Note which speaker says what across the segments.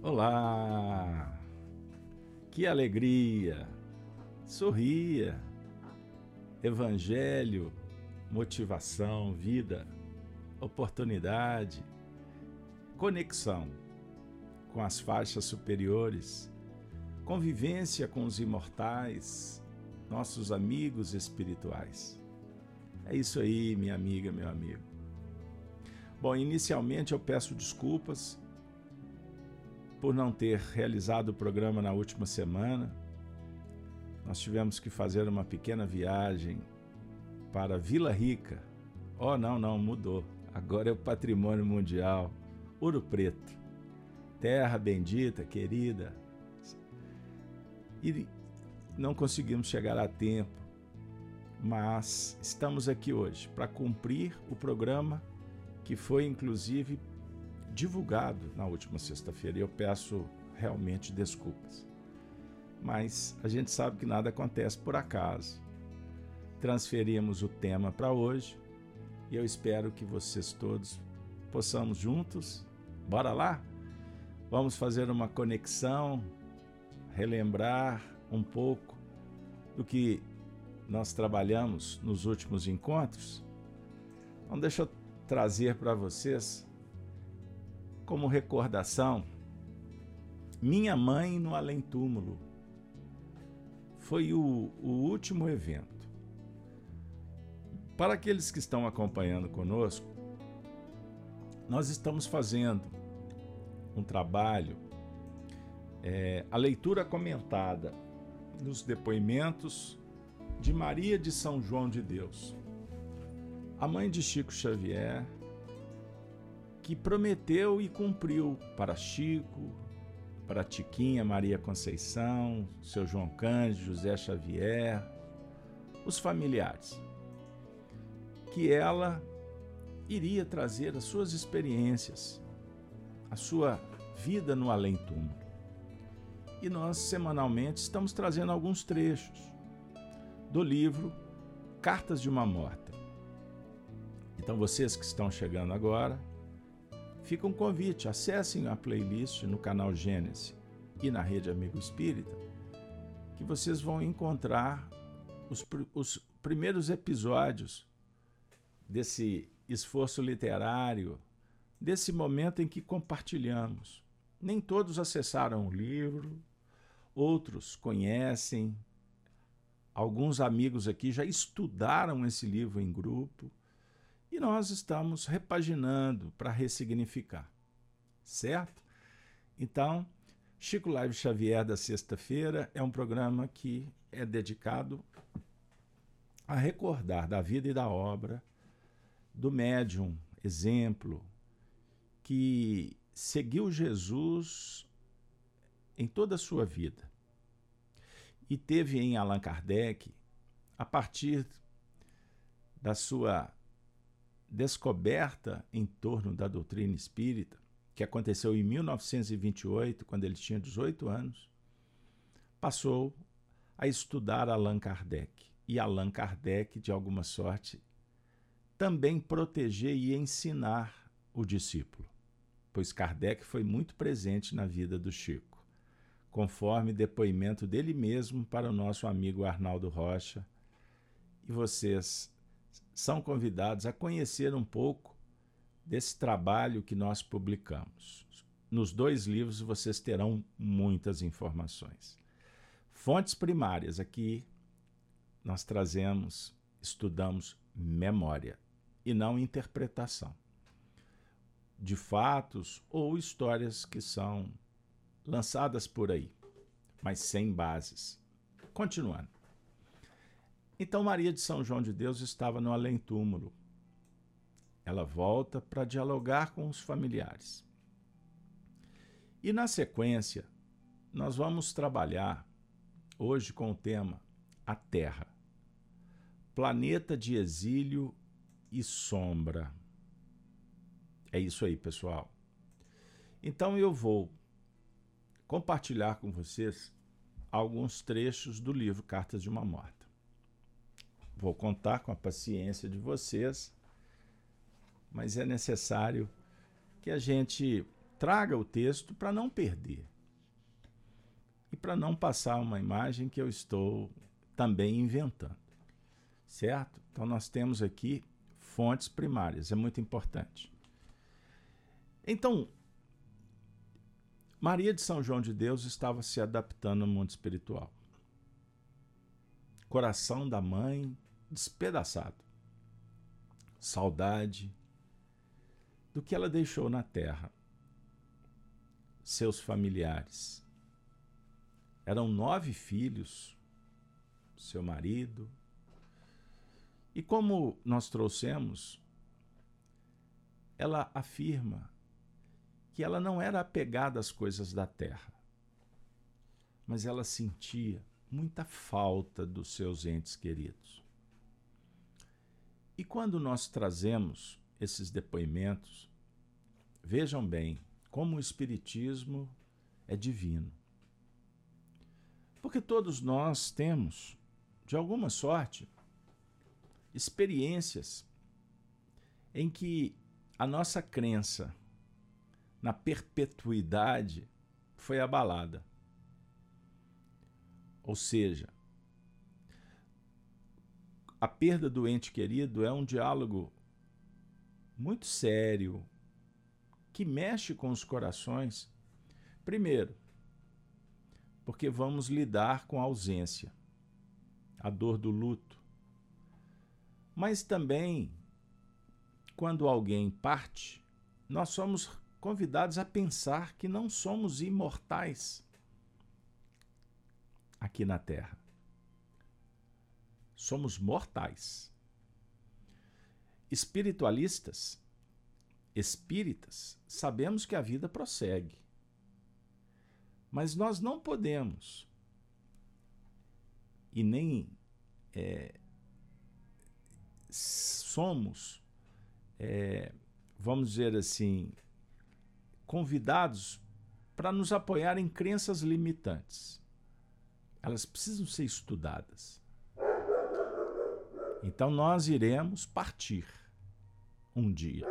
Speaker 1: Olá! Que alegria! Sorria! Evangelho, motivação, vida, oportunidade, conexão com as faixas superiores, convivência com os imortais, nossos amigos espirituais. É isso aí, minha amiga, meu amigo. Bom, inicialmente eu peço desculpas por não ter realizado o programa na última semana. Nós tivemos que fazer uma pequena viagem para Vila Rica. Oh, não, não, mudou. Agora é o patrimônio mundial. Ouro Preto. Terra bendita, querida. E não conseguimos chegar a tempo, mas estamos aqui hoje para cumprir o programa que foi inclusive divulgado na última sexta-feira e eu peço realmente desculpas. Mas a gente sabe que nada acontece por acaso. Transferimos o tema para hoje e eu espero que vocês todos possamos juntos. Bora lá? Vamos fazer uma conexão, relembrar um pouco do que nós trabalhamos nos últimos encontros. Então, deixa eu trazer para vocês como recordação, minha mãe no além-túmulo foi o, o último evento. Para aqueles que estão acompanhando conosco, nós estamos fazendo um trabalho, é, a leitura comentada nos depoimentos de Maria de São João de Deus, a mãe de Chico Xavier que prometeu e cumpriu para Chico, para Tiquinha, Maria Conceição, seu João Cândido, José Xavier, os familiares, que ela iria trazer as suas experiências, a sua vida no além-túmulo. E nós semanalmente estamos trazendo alguns trechos do livro Cartas de uma Morta. Então vocês que estão chegando agora, Fica um convite, acessem a playlist no canal Gênesis e na rede Amigo Espírita, que vocês vão encontrar os, os primeiros episódios desse esforço literário, desse momento em que compartilhamos. Nem todos acessaram o livro, outros conhecem, alguns amigos aqui já estudaram esse livro em grupo e nós estamos repaginando para ressignificar, certo? Então, Chico Live Xavier da sexta-feira é um programa que é dedicado a recordar da vida e da obra do médium, exemplo, que seguiu Jesus em toda a sua vida e teve em Allan Kardec, a partir da sua descoberta em torno da doutrina espírita, que aconteceu em 1928, quando ele tinha 18 anos, passou a estudar Allan Kardec. E Allan Kardec, de alguma sorte, também proteger e ensinar o discípulo, pois Kardec foi muito presente na vida do Chico, conforme depoimento dele mesmo para o nosso amigo Arnaldo Rocha. E vocês são convidados a conhecer um pouco desse trabalho que nós publicamos. Nos dois livros vocês terão muitas informações. Fontes primárias, aqui nós trazemos, estudamos memória e não interpretação de fatos ou histórias que são lançadas por aí, mas sem bases. Continuando. Então Maria de São João de Deus estava no além-túmulo. Ela volta para dialogar com os familiares. E na sequência, nós vamos trabalhar hoje com o tema A Terra, planeta de exílio e sombra. É isso aí, pessoal. Então eu vou compartilhar com vocês alguns trechos do livro Cartas de uma Morte. Vou contar com a paciência de vocês, mas é necessário que a gente traga o texto para não perder e para não passar uma imagem que eu estou também inventando. Certo? Então nós temos aqui fontes primárias, é muito importante. Então, Maria de São João de Deus estava se adaptando ao mundo espiritual. Coração da mãe despedaçado. Saudade do que ela deixou na terra. Seus familiares. Eram nove filhos, seu marido. E como nós trouxemos, ela afirma que ela não era apegada às coisas da terra, mas ela sentia muita falta dos seus entes queridos. E quando nós trazemos esses depoimentos, vejam bem como o Espiritismo é divino. Porque todos nós temos, de alguma sorte, experiências em que a nossa crença na perpetuidade foi abalada. Ou seja, a perda do ente querido é um diálogo muito sério que mexe com os corações. Primeiro, porque vamos lidar com a ausência, a dor do luto. Mas também, quando alguém parte, nós somos convidados a pensar que não somos imortais aqui na Terra. Somos mortais. Espiritualistas, espíritas, sabemos que a vida prossegue. Mas nós não podemos e nem é, somos, é, vamos dizer assim, convidados para nos apoiar em crenças limitantes. Elas precisam ser estudadas. Então nós iremos partir um dia.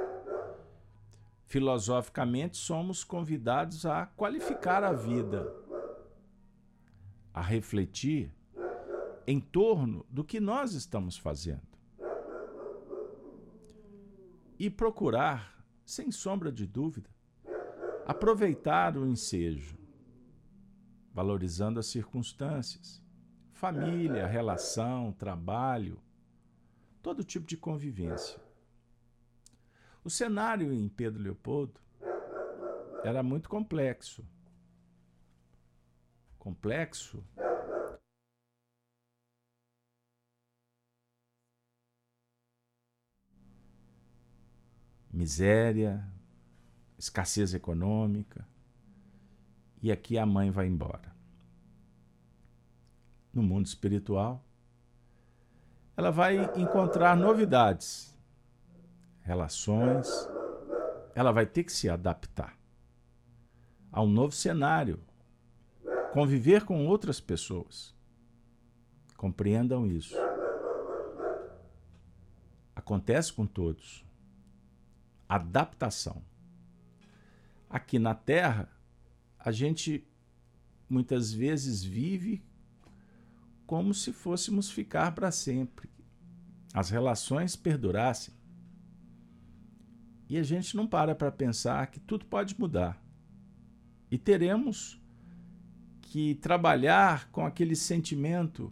Speaker 1: Filosoficamente, somos convidados a qualificar a vida, a refletir em torno do que nós estamos fazendo e procurar, sem sombra de dúvida, Aproveitar o ensejo, valorizando as circunstâncias, família, relação, trabalho, todo tipo de convivência. O cenário em Pedro Leopoldo era muito complexo. Complexo miséria, escassez econômica. E aqui a mãe vai embora. No mundo espiritual, ela vai encontrar novidades, relações, ela vai ter que se adaptar a um novo cenário, conviver com outras pessoas. Compreendam isso. Acontece com todos. Adaptação. Aqui na Terra, a gente muitas vezes vive como se fôssemos ficar para sempre. As relações perdurassem. E a gente não para para pensar que tudo pode mudar. E teremos que trabalhar com aquele sentimento,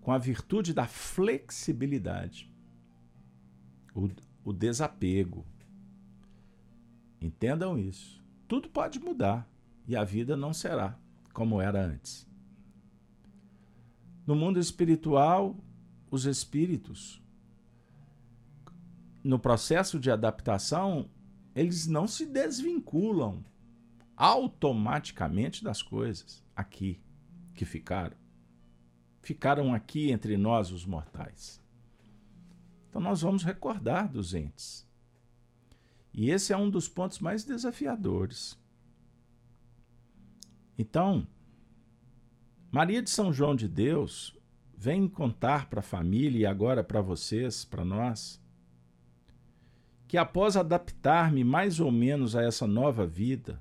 Speaker 1: com a virtude da flexibilidade, o, o desapego Entendam isso. Tudo pode mudar e a vida não será como era antes. No mundo espiritual, os espíritos, no processo de adaptação, eles não se desvinculam automaticamente das coisas aqui que ficaram. Ficaram aqui entre nós, os mortais. Então, nós vamos recordar dos entes e esse é um dos pontos mais desafiadores. Então, Maria de São João de Deus vem contar para a família e agora para vocês, para nós, que após adaptar-me mais ou menos a essa nova vida,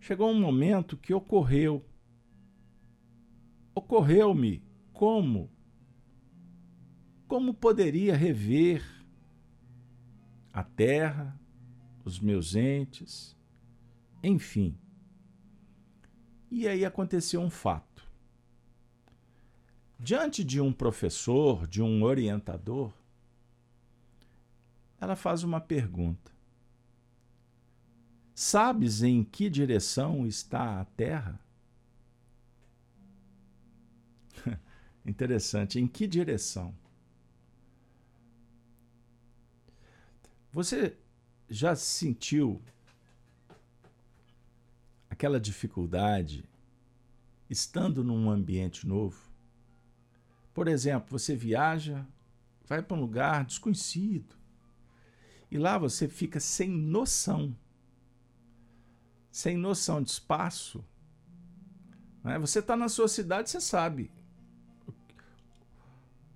Speaker 1: chegou um momento que ocorreu. Ocorreu-me como? Como poderia rever a terra, os meus entes, enfim. E aí aconteceu um fato. Diante de um professor, de um orientador, ela faz uma pergunta: Sabes em que direção está a Terra? Interessante, em que direção? Você já sentiu aquela dificuldade estando num ambiente novo? Por exemplo, você viaja, vai para um lugar desconhecido e lá você fica sem noção, sem noção de espaço. Né? Você está na sua cidade, você sabe.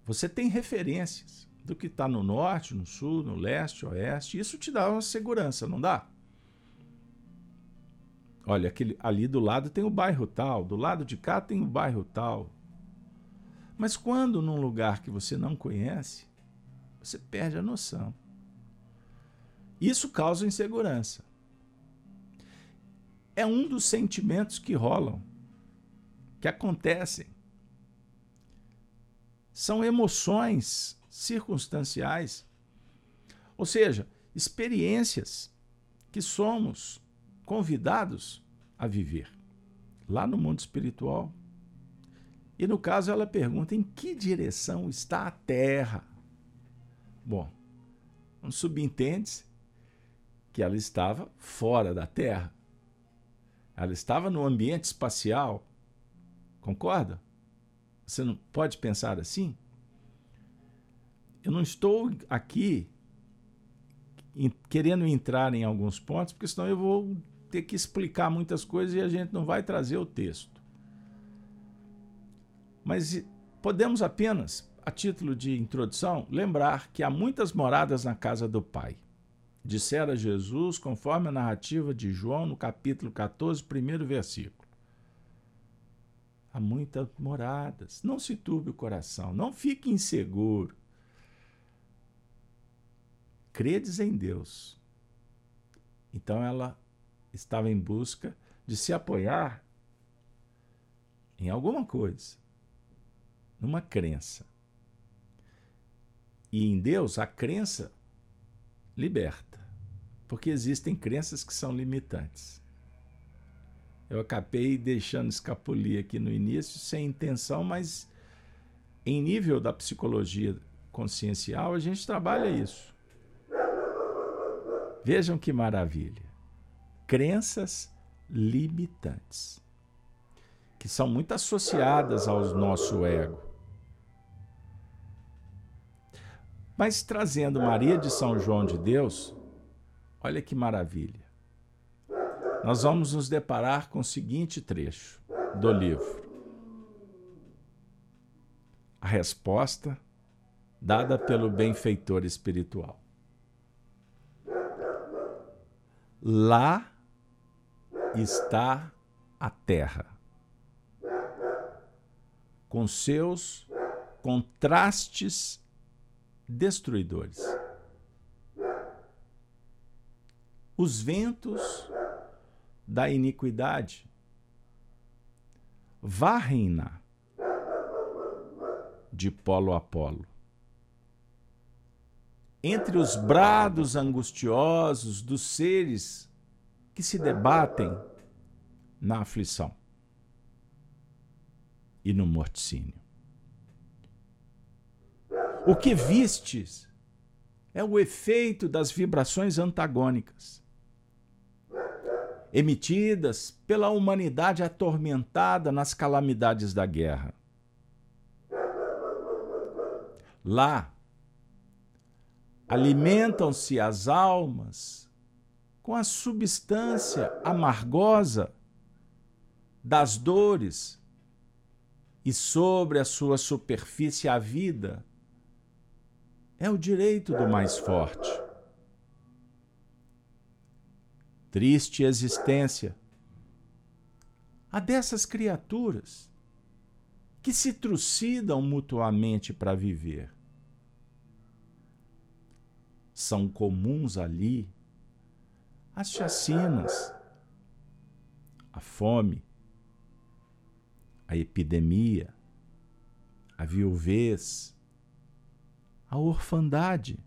Speaker 1: Você tem referências do que está no norte, no sul, no leste, oeste. Isso te dá uma segurança, não dá? Olha, aquele, ali do lado tem o bairro tal, do lado de cá tem o bairro tal. Mas quando num lugar que você não conhece, você perde a noção. Isso causa insegurança. É um dos sentimentos que rolam, que acontecem. São emoções circunstanciais, ou seja, experiências que somos convidados a viver lá no mundo espiritual. E no caso ela pergunta em que direção está a Terra? Bom, subentende-se que ela estava fora da Terra. Ela estava no ambiente espacial. Concorda? Você não pode pensar assim? Eu não estou aqui querendo entrar em alguns pontos, porque senão eu vou ter que explicar muitas coisas e a gente não vai trazer o texto. Mas podemos apenas, a título de introdução, lembrar que há muitas moradas na casa do Pai dissera Jesus, conforme a narrativa de João, no capítulo 14, primeiro versículo. Há muitas moradas. Não se turbe o coração, não fique inseguro. Credes em Deus. Então ela estava em busca de se apoiar em alguma coisa, numa crença. E em Deus, a crença liberta. Porque existem crenças que são limitantes. Eu acabei deixando escapulir aqui no início, sem intenção, mas em nível da psicologia consciencial, a gente trabalha isso. Vejam que maravilha. Crenças limitantes, que são muito associadas ao nosso ego. Mas trazendo Maria de São João de Deus, olha que maravilha. Nós vamos nos deparar com o seguinte trecho do livro. A resposta dada pelo benfeitor espiritual. Lá está a terra, com seus contrastes destruidores. Os ventos da iniquidade varrem-na de polo a polo. Entre os brados angustiosos dos seres que se debatem na aflição e no morticínio. O que vistes é o efeito das vibrações antagônicas emitidas pela humanidade atormentada nas calamidades da guerra. Lá, alimentam-se as almas com a substância amargosa das dores e sobre a sua superfície a vida é o direito do mais forte. Triste existência a dessas criaturas que se trucidam mutuamente para viver. São comuns ali as chacinas, a fome, a epidemia, a viuvez, a orfandade,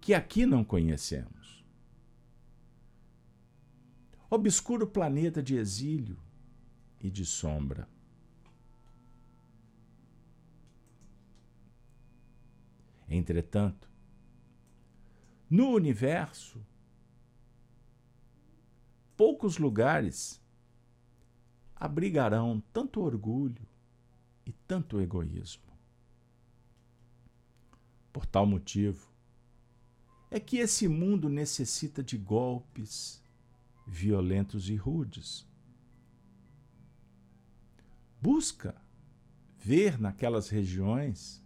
Speaker 1: que aqui não conhecemos. Obscuro planeta de exílio e de sombra. Entretanto, no universo, poucos lugares abrigarão tanto orgulho e tanto egoísmo. Por tal motivo, é que esse mundo necessita de golpes violentos e rudes. Busca ver naquelas regiões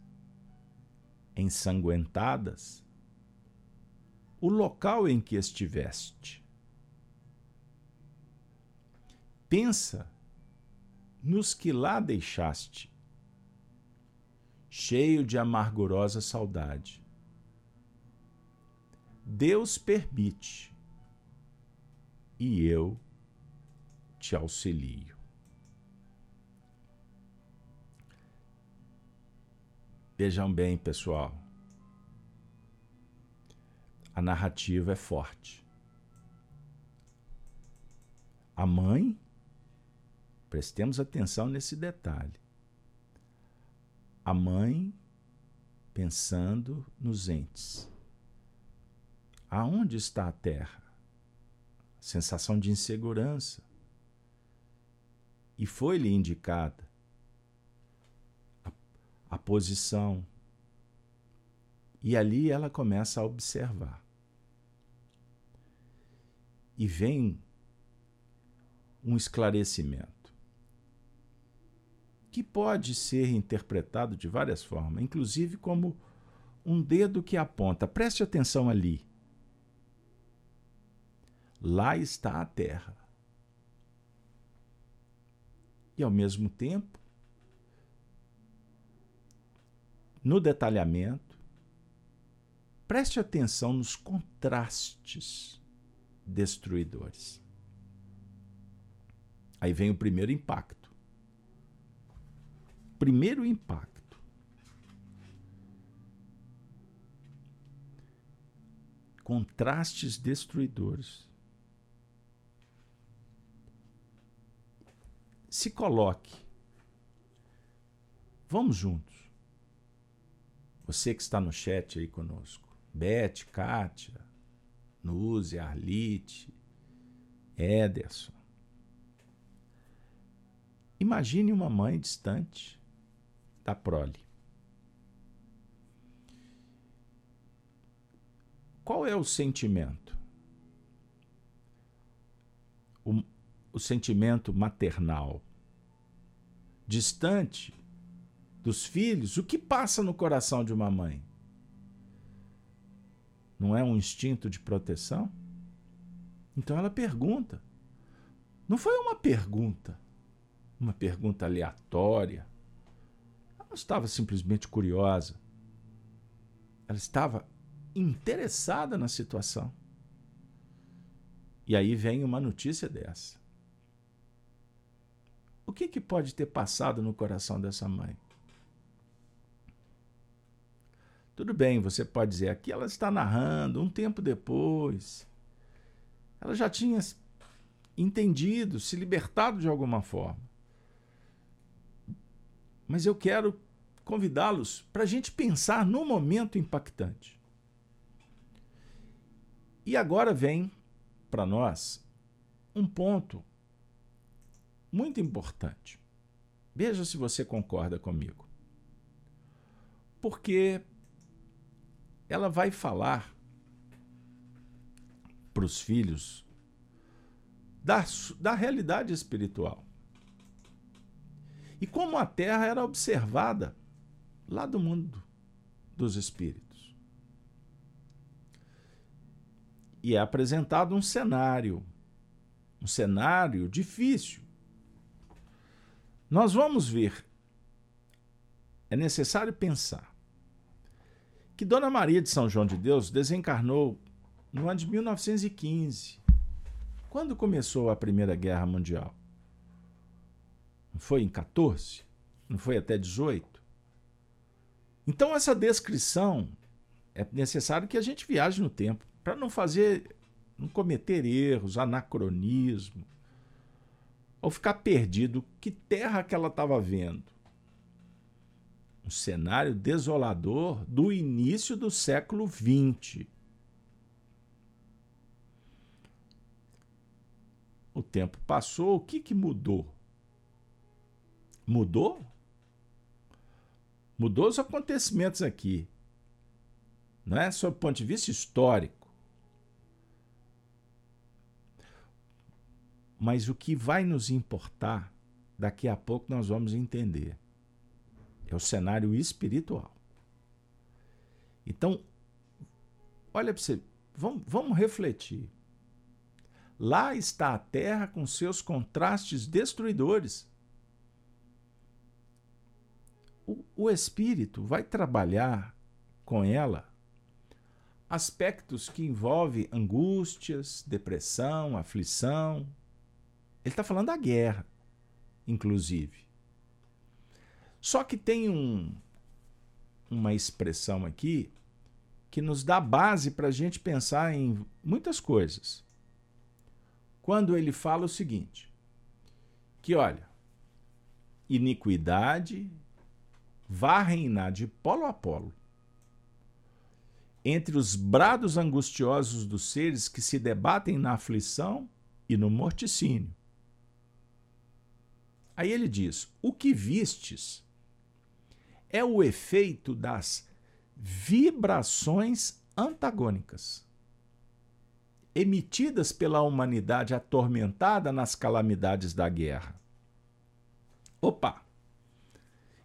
Speaker 1: ensanguentadas o local em que estiveste. Pensa nos que lá deixaste, cheio de amargurosa saudade. Deus permite e eu te auxilio. Vejam bem, pessoal. A narrativa é forte. A mãe Prestemos atenção nesse detalhe. A mãe pensando nos entes. Aonde está a terra? Sensação de insegurança. E foi-lhe indicada a, a posição. E ali ela começa a observar. E vem um esclarecimento que pode ser interpretado de várias formas, inclusive como um dedo que aponta. Preste atenção ali. Lá está a terra. E ao mesmo tempo, no detalhamento, preste atenção nos contrastes destruidores. Aí vem o primeiro impacto primeiro impacto. Contrastes destruidores. Se coloque. Vamos juntos. Você que está no chat aí conosco. Beth, Kátia, Nuze, Arlite, Ederson. Imagine uma mãe distante da prole. Qual é o sentimento? O, o sentimento maternal. Distante dos filhos, o que passa no coração de uma mãe? Não é um instinto de proteção? Então ela pergunta. Não foi uma pergunta, uma pergunta aleatória não estava simplesmente curiosa. Ela estava interessada na situação. E aí vem uma notícia dessa. O que, que pode ter passado no coração dessa mãe? Tudo bem, você pode dizer, aqui ela está narrando, um tempo depois. Ela já tinha entendido, se libertado de alguma forma. Mas eu quero convidá-los para a gente pensar no momento impactante. E agora vem para nós um ponto muito importante. Veja se você concorda comigo. Porque ela vai falar para os filhos da, da realidade espiritual. E como a terra era observada lá do mundo dos espíritos. E é apresentado um cenário, um cenário difícil. Nós vamos ver, é necessário pensar que Dona Maria de São João de Deus desencarnou no ano de 1915, quando começou a Primeira Guerra Mundial. Foi em 14? Não foi até 18? Então, essa descrição é necessário que a gente viaje no tempo para não fazer, não cometer erros, anacronismo, ou ficar perdido. Que terra que ela estava vendo? Um cenário desolador do início do século XX. O tempo passou, o que, que mudou? Mudou? Mudou os acontecimentos aqui. Não é? Sob o ponto de vista histórico. Mas o que vai nos importar, daqui a pouco nós vamos entender. É o cenário espiritual. Então, olha para você, vamos, vamos refletir. Lá está a terra com seus contrastes destruidores. O, o espírito vai trabalhar com ela aspectos que envolvem angústias, depressão, aflição. Ele está falando da guerra, inclusive. Só que tem um, uma expressão aqui que nos dá base para a gente pensar em muitas coisas quando ele fala o seguinte: que olha, iniquidade vai reinar de polo a polo entre os brados angustiosos dos seres que se debatem na aflição e no morticínio. Aí ele diz: o que vistes é o efeito das vibrações antagônicas emitidas pela humanidade atormentada nas calamidades da guerra. Opa!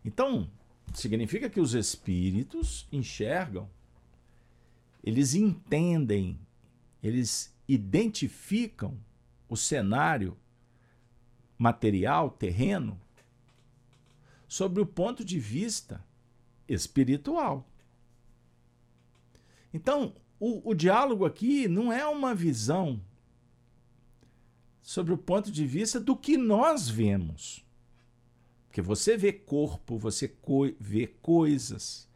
Speaker 1: Então, significa que os espíritos enxergam, eles entendem, eles identificam o cenário material, terreno, sobre o ponto de vista espiritual. Então, o, o diálogo aqui não é uma visão sobre o ponto de vista do que nós vemos. Porque você vê corpo, você co vê coisas,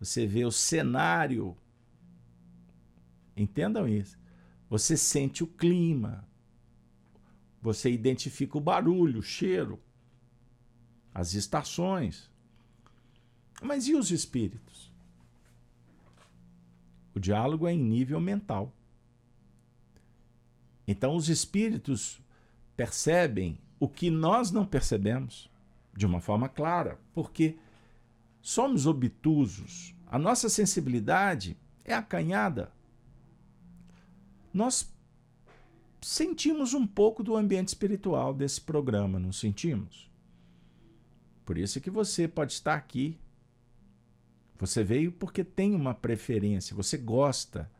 Speaker 1: você vê o cenário. Entendam isso. Você sente o clima. Você identifica o barulho, o cheiro, as estações. Mas e os espíritos? O diálogo é em nível mental. Então, os espíritos percebem o que nós não percebemos de uma forma clara, porque somos obtusos, a nossa sensibilidade é acanhada. Nós sentimos um pouco do ambiente espiritual desse programa, não sentimos? Por isso é que você pode estar aqui você veio porque tem uma preferência, você gosta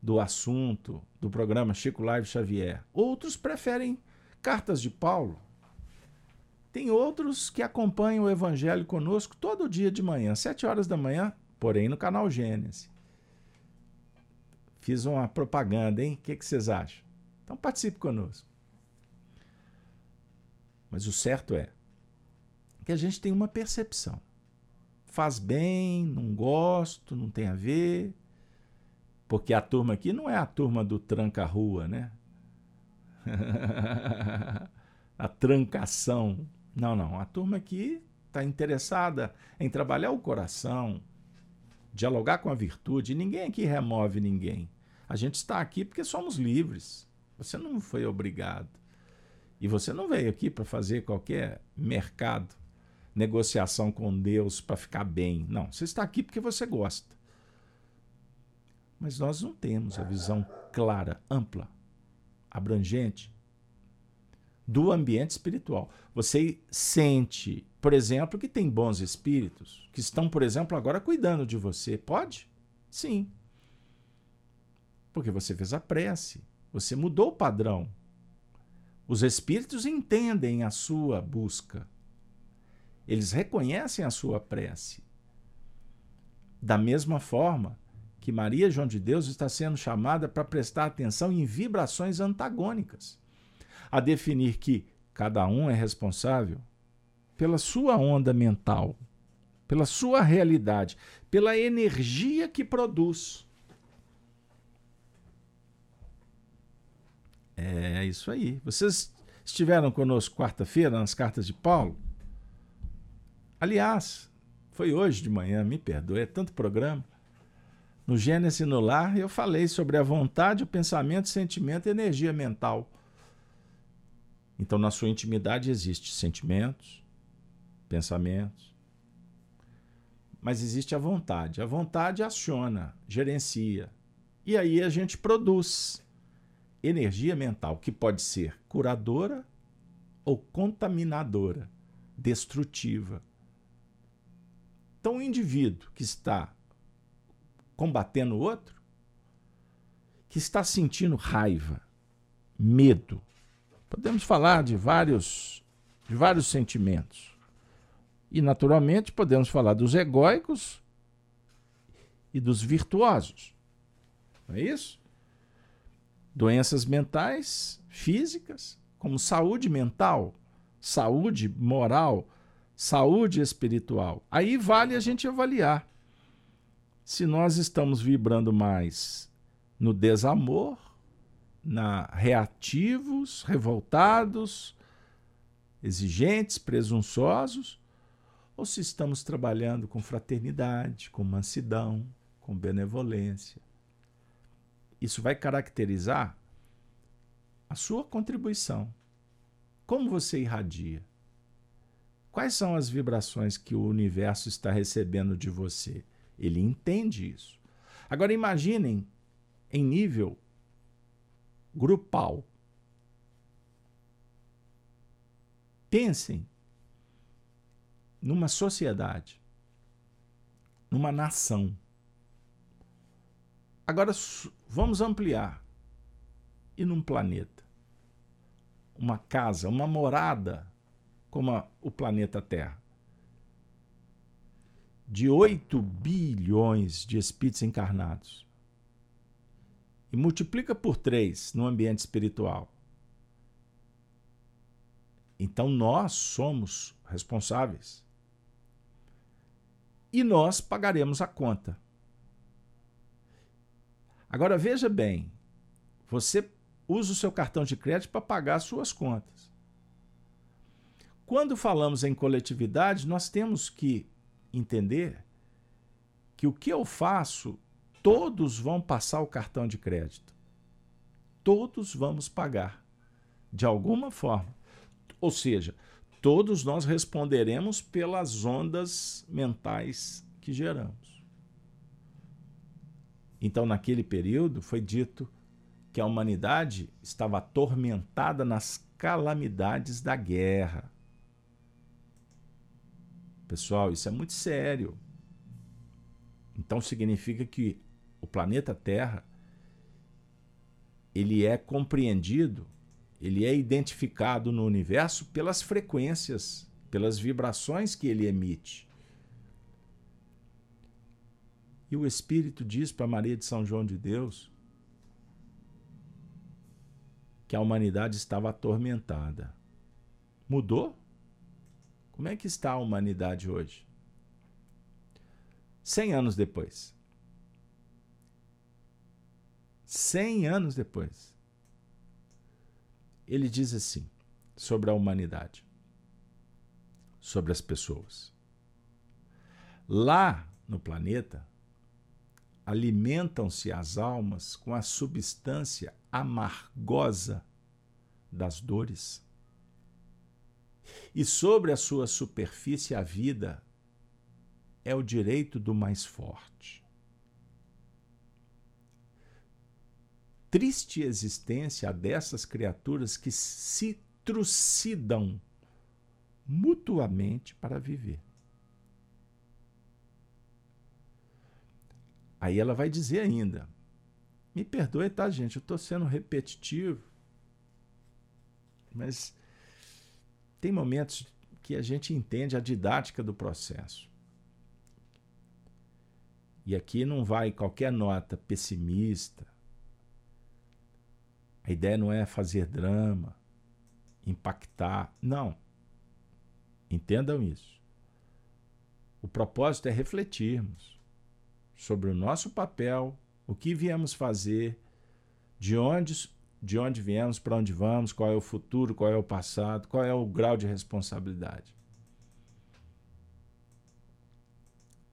Speaker 1: do assunto do programa Chico Live Xavier. Outros preferem cartas de Paulo. Tem outros que acompanham o Evangelho conosco todo dia de manhã, sete horas da manhã, porém no canal Gênesis. Fiz uma propaganda, hein? O que, que vocês acham? Então participe conosco. Mas o certo é que a gente tem uma percepção faz bem, não gosto, não tem a ver. Porque a turma aqui não é a turma do tranca-rua, né? a trancação. Não, não. A turma aqui está interessada em trabalhar o coração, dialogar com a virtude. Ninguém aqui remove ninguém. A gente está aqui porque somos livres. Você não foi obrigado. E você não veio aqui para fazer qualquer mercado negociação com Deus para ficar bem. Não, você está aqui porque você gosta. Mas nós não temos a visão clara, ampla, abrangente do ambiente espiritual. Você sente por exemplo, que tem bons espíritos, que estão, por exemplo, agora cuidando de você. Pode? Sim. Porque você fez a prece, você mudou o padrão. Os espíritos entendem a sua busca. Eles reconhecem a sua prece. Da mesma forma que Maria João de Deus está sendo chamada para prestar atenção em vibrações antagônicas, a definir que cada um é responsável pela sua onda mental, pela sua realidade, pela energia que produz. É isso aí. Vocês estiveram conosco quarta-feira nas cartas de Paulo? Aliás, foi hoje de manhã, me perdoe, é tanto programa. No Gênesis no Lar, eu falei sobre a vontade, o pensamento, sentimento e energia mental. Então, na sua intimidade existe sentimentos, pensamentos. Mas existe a vontade. A vontade aciona, gerencia. E aí a gente produz energia mental que pode ser curadora ou contaminadora, destrutiva. Então, o indivíduo que está combatendo o outro, que está sentindo raiva, medo, podemos falar de vários, de vários sentimentos. E, naturalmente, podemos falar dos egóicos e dos virtuosos. Não é isso? Doenças mentais, físicas, como saúde mental, saúde moral, saúde espiritual. Aí vale a gente avaliar se nós estamos vibrando mais no desamor, na reativos, revoltados, exigentes, presunçosos, ou se estamos trabalhando com fraternidade, com mansidão, com benevolência. Isso vai caracterizar a sua contribuição. Como você irradia? Quais são as vibrações que o universo está recebendo de você? Ele entende isso. Agora imaginem em nível grupal. Pensem numa sociedade, numa nação. Agora vamos ampliar. E num planeta? Uma casa, uma morada como a, o planeta Terra. De 8 bilhões de espíritos encarnados. E multiplica por 3 no ambiente espiritual. Então nós somos responsáveis e nós pagaremos a conta. Agora veja bem, você usa o seu cartão de crédito para pagar as suas contas. Quando falamos em coletividade, nós temos que entender que o que eu faço, todos vão passar o cartão de crédito. Todos vamos pagar, de alguma forma. Ou seja, todos nós responderemos pelas ondas mentais que geramos. Então, naquele período, foi dito que a humanidade estava atormentada nas calamidades da guerra. Pessoal, isso é muito sério. Então significa que o planeta Terra ele é compreendido ele é identificado no universo pelas frequências, pelas vibrações que ele emite. E o Espírito diz para Maria de São João de Deus que a humanidade estava atormentada. Mudou? Como é que está a humanidade hoje? Cem anos depois. Cem anos depois ele diz assim sobre a humanidade, sobre as pessoas. Lá no planeta, alimentam-se as almas com a substância amargosa das dores. E sobre a sua superfície, a vida é o direito do mais forte. Triste existência dessas criaturas que se trucidam mutuamente para viver. Aí ela vai dizer ainda: me perdoe, tá, gente? Eu estou sendo repetitivo, mas tem momentos que a gente entende a didática do processo. E aqui não vai qualquer nota pessimista. A ideia não é fazer drama, impactar. Não. Entendam isso. O propósito é refletirmos sobre o nosso papel, o que viemos fazer, de onde, de onde viemos, para onde vamos, qual é o futuro, qual é o passado, qual é o grau de responsabilidade.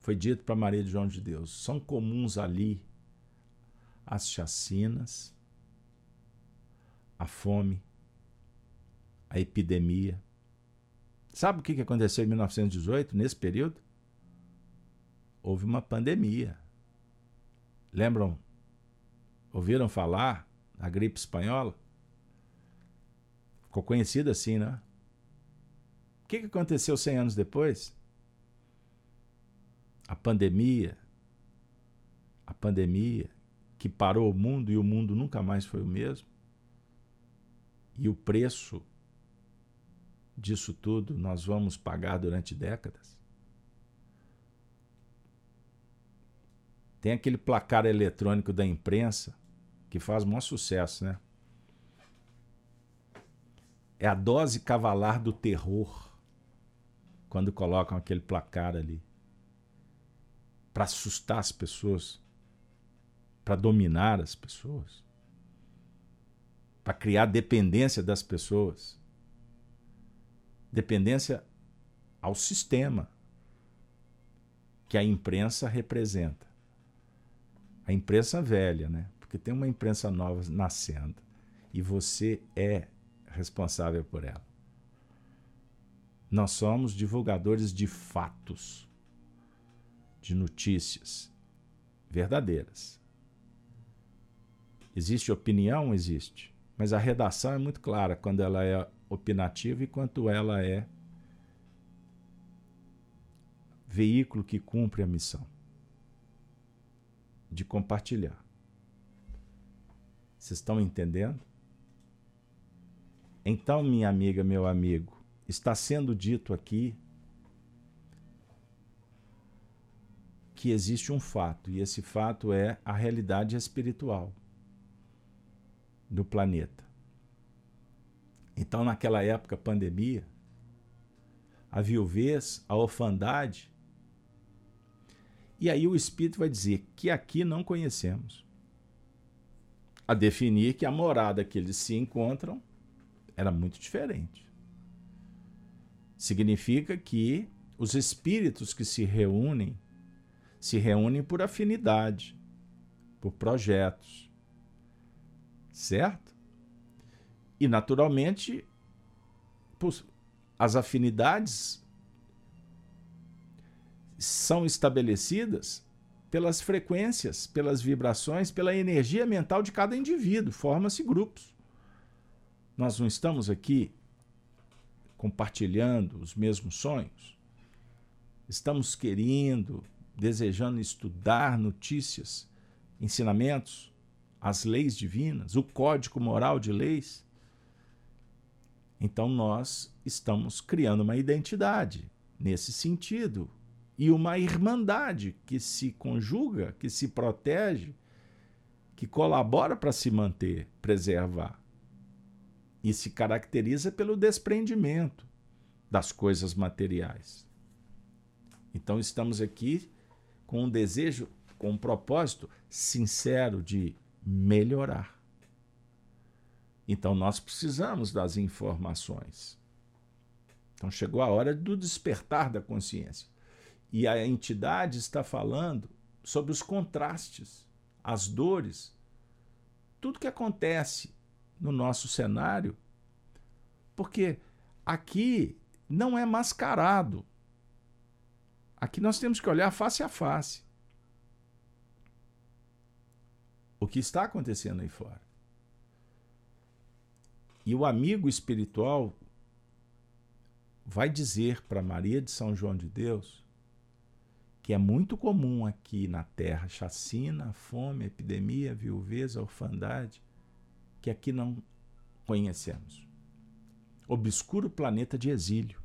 Speaker 1: Foi dito para Maria de João de Deus: são comuns ali as chacinas, a fome, a epidemia. Sabe o que aconteceu em 1918, nesse período? Houve uma pandemia. Lembram? Ouviram falar da gripe espanhola? Ficou conhecida assim, né? O que aconteceu 100 anos depois? A pandemia, a pandemia que parou o mundo e o mundo nunca mais foi o mesmo. E o preço disso tudo nós vamos pagar durante décadas? Tem aquele placar eletrônico da imprensa que faz maior sucesso, né? É a dose cavalar do terror quando colocam aquele placar ali para assustar as pessoas, para dominar as pessoas, para criar dependência das pessoas dependência ao sistema que a imprensa representa. A imprensa velha, né? Porque tem uma imprensa nova nascendo e você é responsável por ela. Nós somos divulgadores de fatos, de notícias verdadeiras. Existe opinião? Existe. Mas a redação é muito clara quando ela é opinativa e quanto ela é veículo que cumpre a missão de compartilhar. Vocês estão entendendo? Então, minha amiga, meu amigo, está sendo dito aqui que existe um fato, e esse fato é a realidade espiritual do planeta. Então, naquela época, pandemia, a viuvez, a orfandade. E aí o Espírito vai dizer que aqui não conhecemos. A definir que a morada que eles se encontram era muito diferente. Significa que os espíritos que se reúnem se reúnem por afinidade, por projetos. Certo? E, naturalmente, as afinidades são estabelecidas pelas frequências, pelas vibrações, pela energia mental de cada indivíduo, forma-se grupos. Nós não estamos aqui compartilhando os mesmos sonhos. Estamos querendo, desejando estudar notícias, ensinamentos, as leis divinas, o código moral de leis. Então nós estamos criando uma identidade nesse sentido e uma irmandade que se conjuga, que se protege, que colabora para se manter, preservar. E se caracteriza pelo desprendimento das coisas materiais. Então estamos aqui com um desejo, com um propósito sincero de melhorar. Então nós precisamos das informações. Então chegou a hora do despertar da consciência. E a entidade está falando sobre os contrastes, as dores, tudo que acontece no nosso cenário, porque aqui não é mascarado. Aqui nós temos que olhar face a face. O que está acontecendo aí fora. E o amigo espiritual vai dizer para Maria de São João de Deus que é muito comum aqui na terra chacina, fome, epidemia, viuvez, orfandade, que aqui não conhecemos. Obscuro planeta de exílio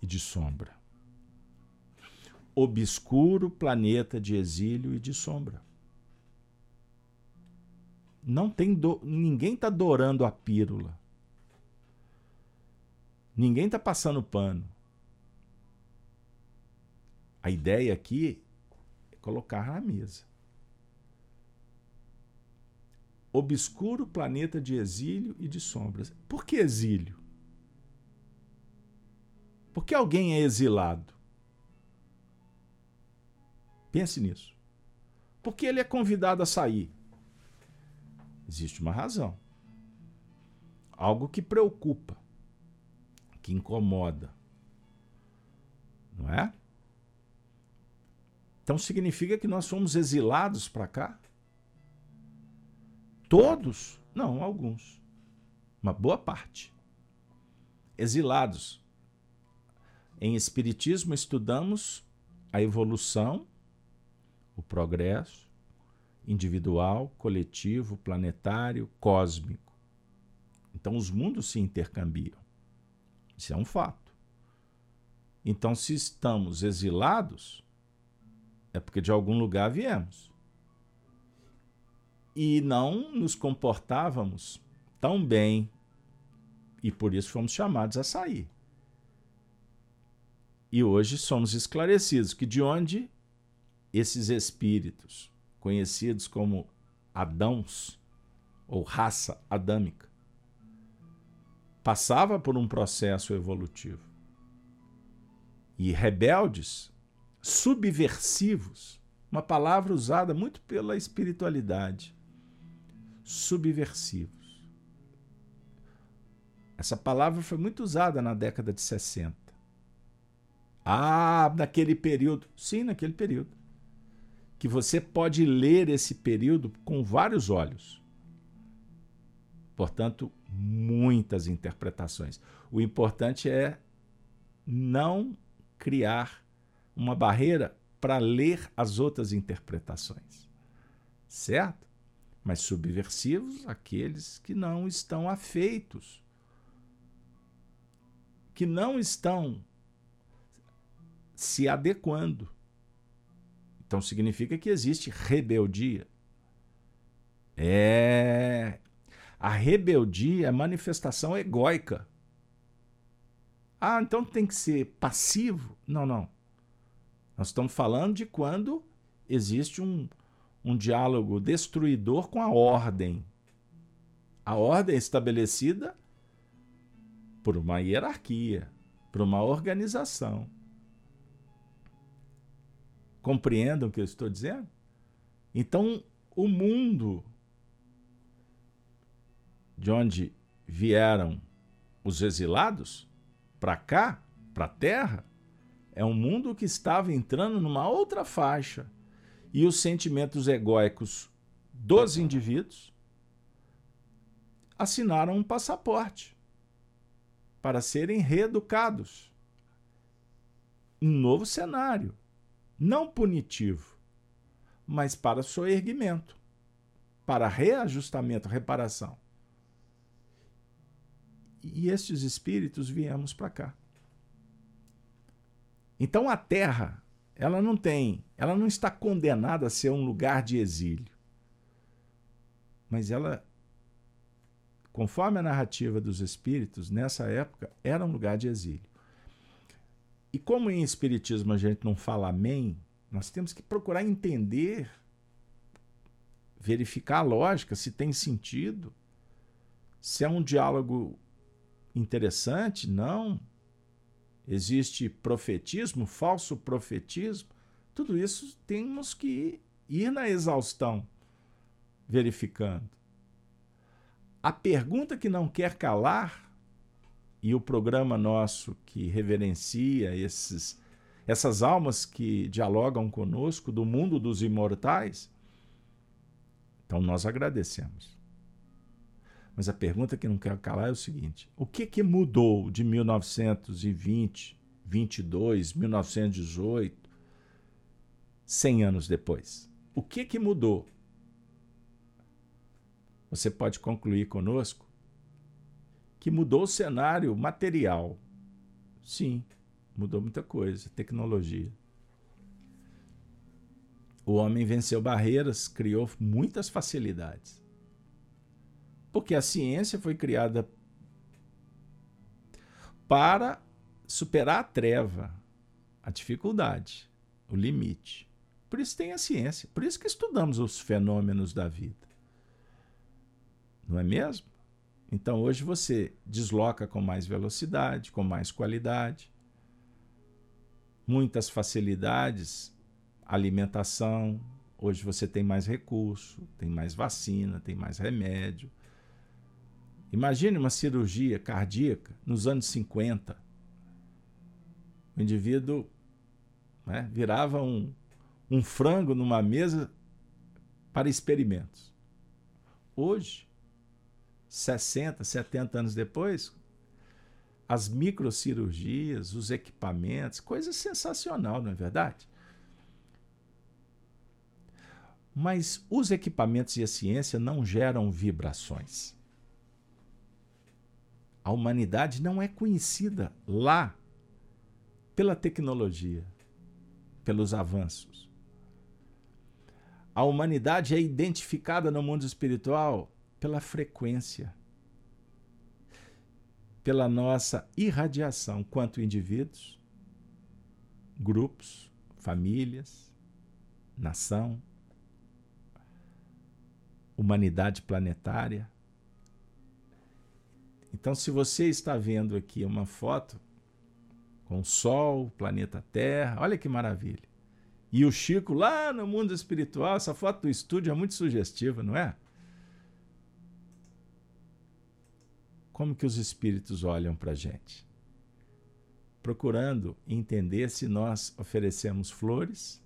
Speaker 1: e de sombra. Obscuro planeta de exílio e de sombra. Não tem do... ninguém está adorando a pílula. Ninguém está passando pano. A ideia aqui é colocar na mesa. Obscuro planeta de exílio e de sombras. Por que exílio? Por que alguém é exilado? Pense nisso. Por que ele é convidado a sair? Existe uma razão. Algo que preocupa, que incomoda. Não é? Então significa que nós fomos exilados para cá? Todos? Não, alguns. Uma boa parte. Exilados. Em Espiritismo estudamos a evolução, o progresso individual, coletivo, planetário, cósmico. Então os mundos se intercambiam. Isso é um fato. Então, se estamos exilados, é porque de algum lugar viemos. E não nos comportávamos tão bem e por isso fomos chamados a sair. E hoje somos esclarecidos que de onde esses espíritos, conhecidos como Adãos ou raça adâmica, passava por um processo evolutivo. E rebeldes subversivos, uma palavra usada muito pela espiritualidade. Subversivos. Essa palavra foi muito usada na década de 60. Ah, naquele período. Sim, naquele período. Que você pode ler esse período com vários olhos. Portanto, muitas interpretações. O importante é não criar uma barreira para ler as outras interpretações. Certo? Mas subversivos aqueles que não estão afeitos, que não estão se adequando. Então significa que existe rebeldia. É. A rebeldia é manifestação egóica. Ah, então tem que ser passivo? Não, não. Nós estamos falando de quando existe um, um diálogo destruidor com a ordem. A ordem é estabelecida por uma hierarquia, por uma organização. Compreendam o que eu estou dizendo? Então, o mundo de onde vieram os exilados para cá, para a terra, é um mundo que estava entrando numa outra faixa. E os sentimentos egóicos dos indivíduos assinaram um passaporte para serem reeducados. Um novo cenário, não punitivo, mas para soerguimento, para reajustamento, reparação. E estes espíritos viemos para cá. Então a terra, ela não tem, ela não está condenada a ser um lugar de exílio. Mas ela, conforme a narrativa dos espíritos, nessa época era um lugar de exílio. E como em espiritismo a gente não fala amém, nós temos que procurar entender, verificar a lógica, se tem sentido, se é um diálogo interessante, não. Existe profetismo, falso profetismo, tudo isso temos que ir na exaustão, verificando. A pergunta que não quer calar, e o programa nosso que reverencia esses, essas almas que dialogam conosco do mundo dos imortais, então nós agradecemos. Mas a pergunta que não quero calar é o seguinte: o que, que mudou de 1920, 22, 1918, 100 anos depois? O que, que mudou? Você pode concluir conosco que mudou o cenário material. Sim, mudou muita coisa, tecnologia. O homem venceu barreiras, criou muitas facilidades. Porque a ciência foi criada para superar a treva, a dificuldade, o limite. Por isso tem a ciência, por isso que estudamos os fenômenos da vida. Não é mesmo? Então hoje você desloca com mais velocidade, com mais qualidade, muitas facilidades, alimentação. Hoje você tem mais recurso, tem mais vacina, tem mais remédio. Imagine uma cirurgia cardíaca nos anos 50. O indivíduo né, virava um, um frango numa mesa para experimentos. Hoje, 60, 70 anos depois, as microcirurgias, os equipamentos, coisa sensacional, não é verdade? Mas os equipamentos e a ciência não geram vibrações. A humanidade não é conhecida lá pela tecnologia, pelos avanços. A humanidade é identificada no mundo espiritual pela frequência, pela nossa irradiação quanto indivíduos, grupos, famílias, nação, humanidade planetária. Então, se você está vendo aqui uma foto com o Sol, planeta Terra, olha que maravilha. E o Chico lá no mundo espiritual, essa foto do estúdio é muito sugestiva, não é? Como que os espíritos olham para a gente? Procurando entender se nós oferecemos flores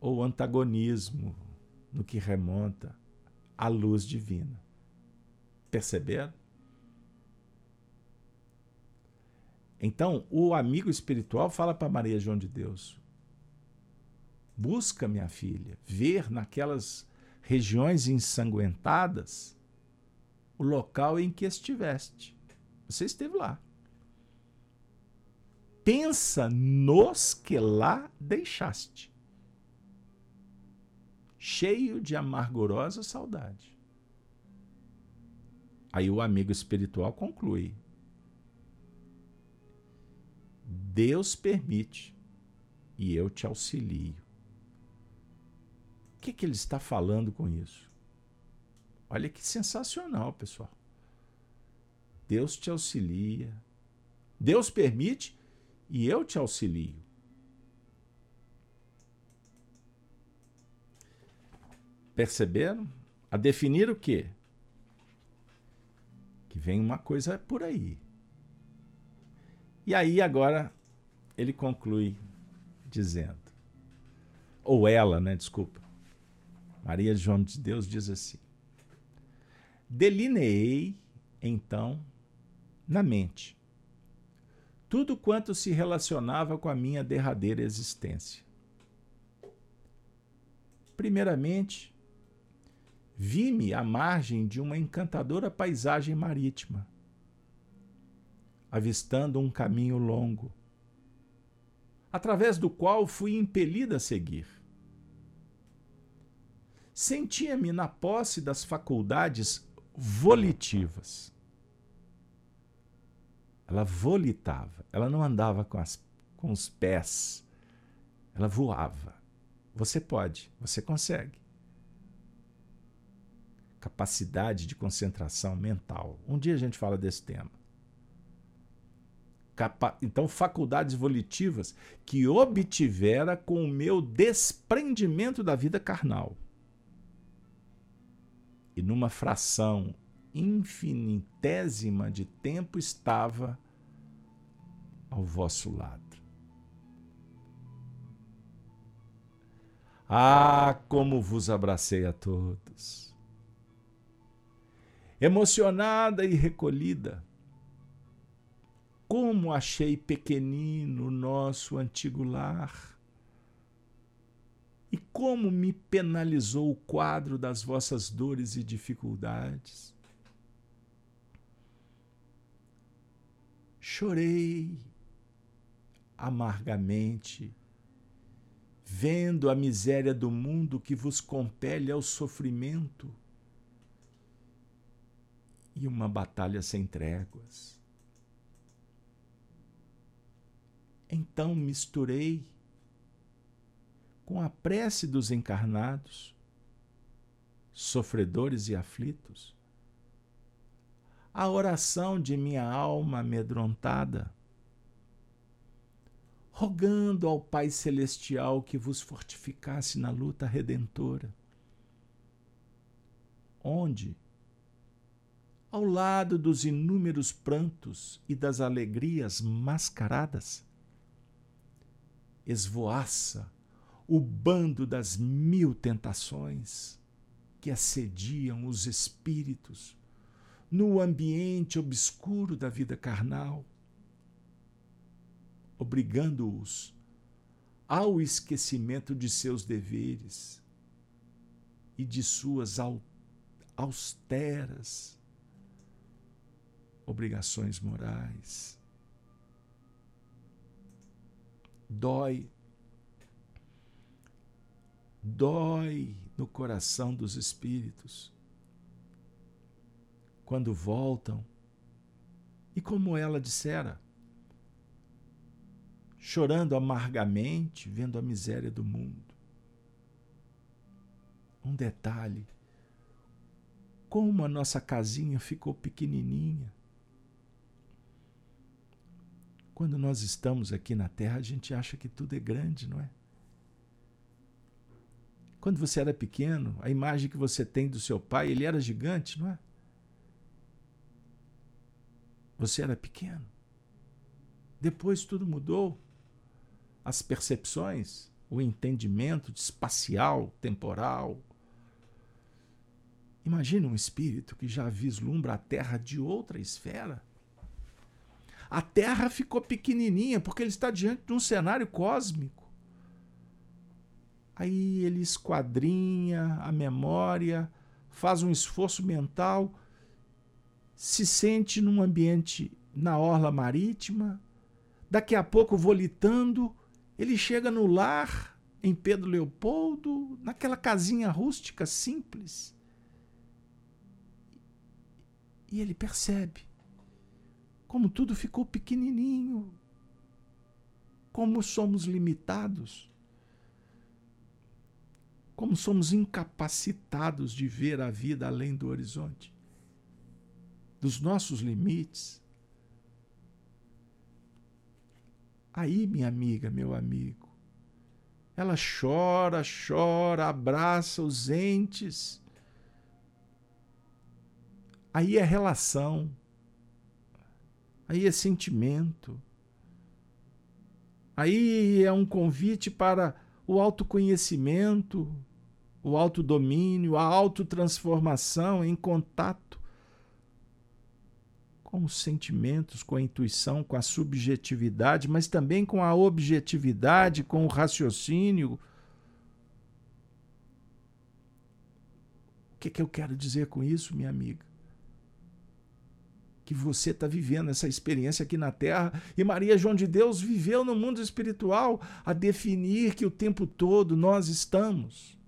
Speaker 1: ou antagonismo no que remonta à luz divina. Perceberam? Então, o amigo espiritual fala para Maria João de Deus: busca, minha filha, ver naquelas regiões ensanguentadas o local em que estiveste. Você esteve lá. Pensa nos que lá deixaste, cheio de amargurosa saudade. Aí o amigo espiritual conclui: Deus permite e eu te auxilio. O que, que ele está falando com isso? Olha que sensacional, pessoal. Deus te auxilia. Deus permite e eu te auxilio. Perceberam? A definir o quê? Que vem uma coisa por aí. E aí agora ele conclui dizendo, ou ela, né? Desculpa. Maria João de Deus diz assim: Delineei, então, na mente tudo quanto se relacionava com a minha derradeira existência. Primeiramente, vi-me à margem de uma encantadora paisagem marítima, avistando um caminho longo, através do qual fui impelida a seguir. Sentia-me na posse das faculdades volitivas. Ela volitava, ela não andava com, as, com os pés, ela voava. Você pode, você consegue. Capacidade de concentração mental. Um dia a gente fala desse tema. Capa então, faculdades volitivas que obtivera com o meu desprendimento da vida carnal e numa fração infinitésima de tempo estava ao vosso lado. Ah, como vos abracei a todos! emocionada e recolhida. Como achei pequenino o nosso antigo lar. Como me penalizou o quadro das vossas dores e dificuldades. Chorei amargamente, vendo a miséria do mundo que vos compele ao sofrimento e uma batalha sem tréguas. Então misturei com a prece dos encarnados, sofredores e aflitos, a oração de minha alma amedrontada, rogando ao Pai Celestial que vos fortificasse na luta redentora, onde, ao lado dos inúmeros prantos e das alegrias mascaradas, esvoaça o bando das mil tentações que assediam os espíritos no ambiente obscuro da vida carnal, obrigando-os ao esquecimento de seus deveres e de suas austeras obrigações morais. Dói. Dói no coração dos espíritos quando voltam. E como ela dissera, chorando amargamente, vendo a miséria do mundo. Um detalhe: como a nossa casinha ficou pequenininha. Quando nós estamos aqui na Terra, a gente acha que tudo é grande, não é? Quando você era pequeno, a imagem que você tem do seu pai, ele era gigante, não é? Você era pequeno. Depois tudo mudou. As percepções, o entendimento espacial, temporal. Imagina um espírito que já vislumbra a Terra de outra esfera. A Terra ficou pequenininha porque ele está diante de um cenário cósmico. Aí ele esquadrinha a memória, faz um esforço mental se sente num ambiente na orla marítima, daqui a pouco volitando, ele chega no lar em Pedro Leopoldo, naquela casinha rústica simples. E ele percebe como tudo ficou pequenininho, como somos limitados, como somos incapacitados de ver a vida além do horizonte dos nossos limites. Aí, minha amiga, meu amigo, ela chora, chora, abraça os entes. Aí é relação, aí é sentimento, aí é um convite para o autoconhecimento, o autodomínio, a autotransformação em contato com os sentimentos, com a intuição, com a subjetividade, mas também com a objetividade, com o raciocínio. O que, que eu quero dizer com isso, minha amiga? Que você está vivendo essa experiência aqui na Terra e Maria João de Deus viveu no mundo espiritual a definir que o tempo todo nós estamos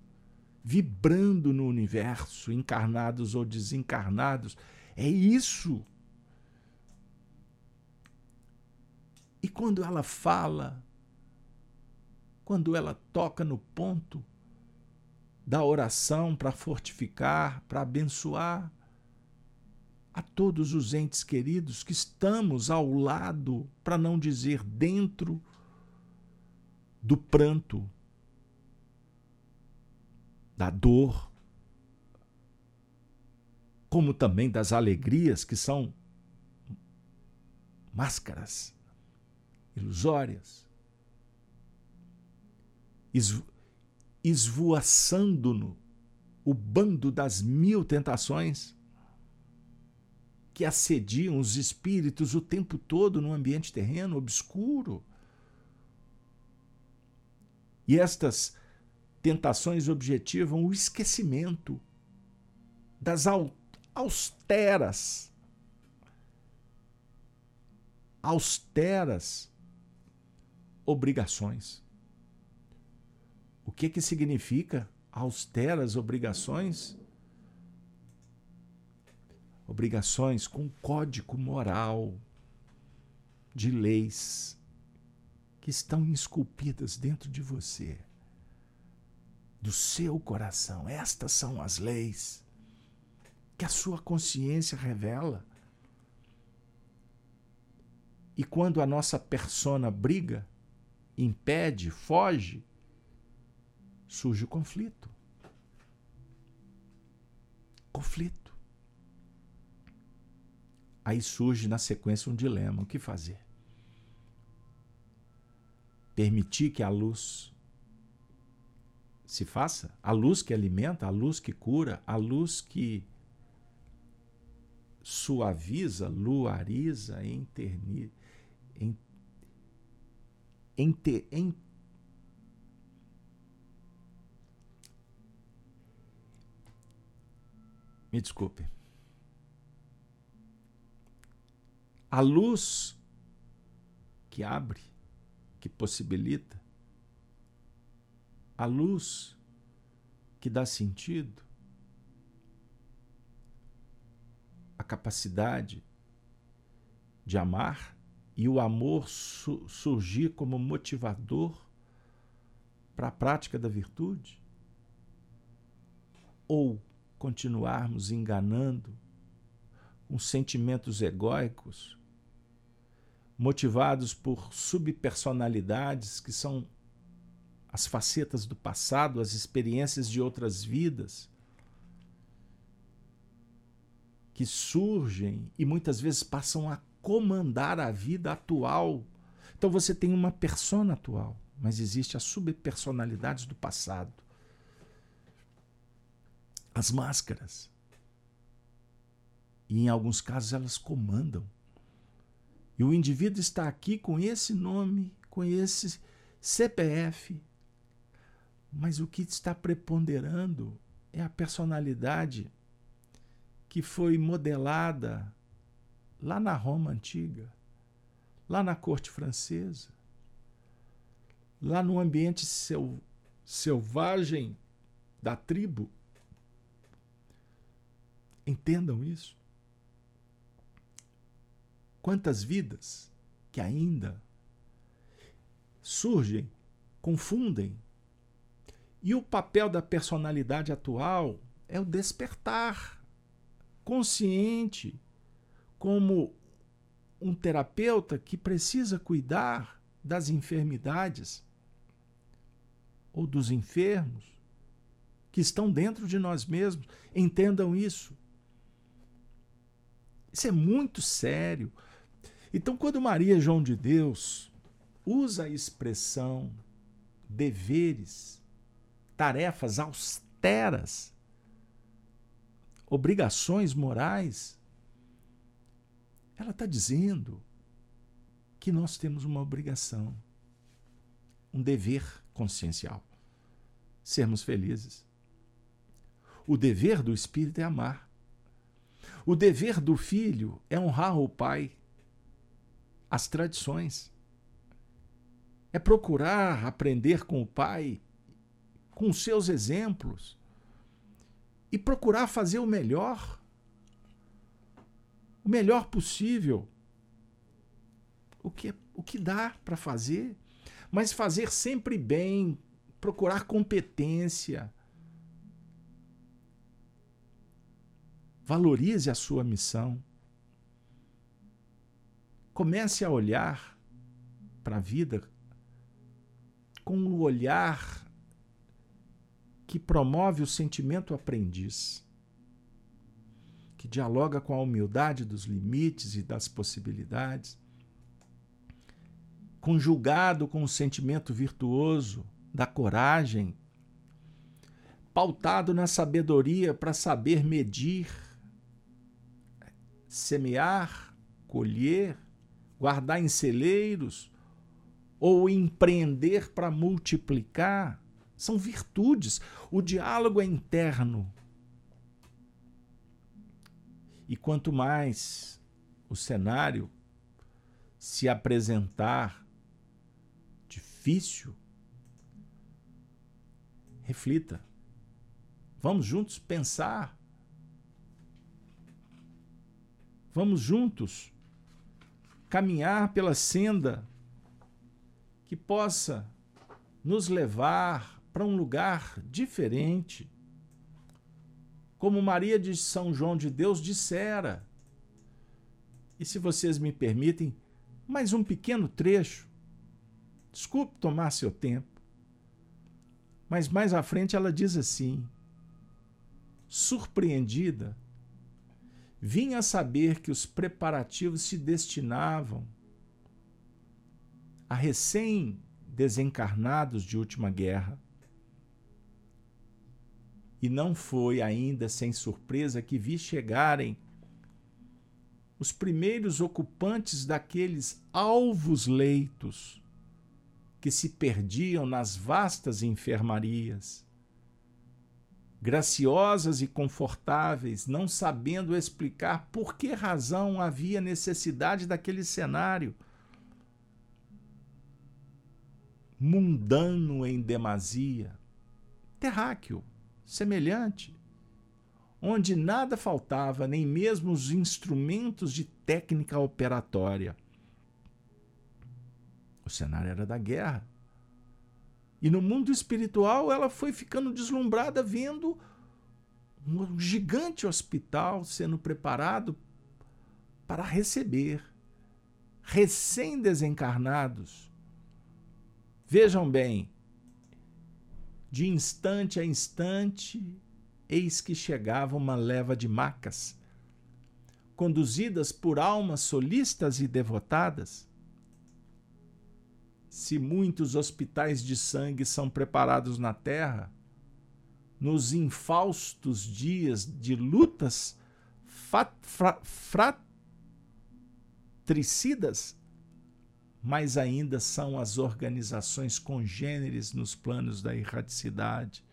Speaker 1: vibrando no universo, encarnados ou desencarnados. É isso E quando ela fala, quando ela toca no ponto da oração para fortificar, para abençoar a todos os entes queridos que estamos ao lado, para não dizer dentro do pranto, da dor, como também das alegrias que são máscaras ilusórias, esvoaçando-no o bando das mil tentações. que assediam os espíritos o tempo todo no ambiente terreno, obscuro. E estas tentações objetivam o esquecimento das austeras austeras obrigações. O que que significa austeras obrigações? Obrigações com código moral de leis que estão esculpidas dentro de você, do seu coração. Estas são as leis que a sua consciência revela. E quando a nossa persona briga, impede, foge, surge o conflito. Conflito. Aí surge na sequência um dilema: o que fazer? Permitir que a luz se faça? A luz que alimenta, a luz que cura, a luz que suaviza, luariza, enterniza em, em, em Me desculpe. A luz que abre, que possibilita, a luz que dá sentido, a capacidade de amar e o amor su surgir como motivador para a prática da virtude? Ou continuarmos enganando com sentimentos egóicos, motivados por subpersonalidades que são as facetas do passado, as experiências de outras vidas, que surgem e muitas vezes passam a comandar a vida atual. Então você tem uma persona atual, mas existe as subpersonalidades do passado. As máscaras. E em alguns casos elas comandam. E o indivíduo está aqui com esse nome, com esse CPF. Mas o que está preponderando é a personalidade que foi modelada lá na Roma antiga, lá na corte francesa, lá no ambiente sel, selvagem da tribo. Entendam isso. Quantas vidas que ainda surgem, confundem. E o papel da personalidade atual é o despertar consciente como um terapeuta que precisa cuidar das enfermidades ou dos enfermos que estão dentro de nós mesmos. Entendam isso. Isso é muito sério. Então, quando Maria João de Deus usa a expressão deveres, tarefas austeras, obrigações morais, ela está dizendo que nós temos uma obrigação, um dever consciencial: sermos felizes. O dever do espírito é amar. O dever do filho é honrar o pai, as tradições. É procurar aprender com o pai, com seus exemplos, e procurar fazer o melhor o melhor possível. O que, o que dá para fazer, mas fazer sempre bem, procurar competência. Valorize a sua missão. Comece a olhar para a vida com o olhar que promove o sentimento aprendiz que dialoga com a humildade dos limites e das possibilidades, conjugado com o sentimento virtuoso da coragem, pautado na sabedoria para saber medir, semear, colher, guardar em celeiros ou empreender para multiplicar. São virtudes. O diálogo é interno. E quanto mais o cenário se apresentar difícil, reflita. Vamos juntos pensar. Vamos juntos caminhar pela senda que possa nos levar para um lugar diferente. Como Maria de São João de Deus dissera. E se vocês me permitem, mais um pequeno trecho. Desculpe tomar seu tempo. Mas mais à frente ela diz assim: surpreendida, vinha saber que os preparativos se destinavam a recém-desencarnados de última guerra. E não foi ainda sem surpresa que vi chegarem os primeiros ocupantes daqueles alvos leitos que se perdiam nas vastas enfermarias, graciosas e confortáveis, não sabendo explicar por que razão havia necessidade daquele cenário. Mundano em demasia, terráqueo, semelhante, onde nada faltava, nem mesmo os instrumentos de técnica operatória. O cenário era da guerra. E no mundo espiritual ela foi ficando deslumbrada vendo um gigante hospital sendo preparado para receber recém-desencarnados. Vejam bem, de instante a instante, eis que chegava uma leva de macas, conduzidas por almas solistas e devotadas. Se muitos hospitais de sangue são preparados na terra, nos infaustos dias de lutas fratricidas, mais ainda são as organizações congêneres nos planos da erraticidade.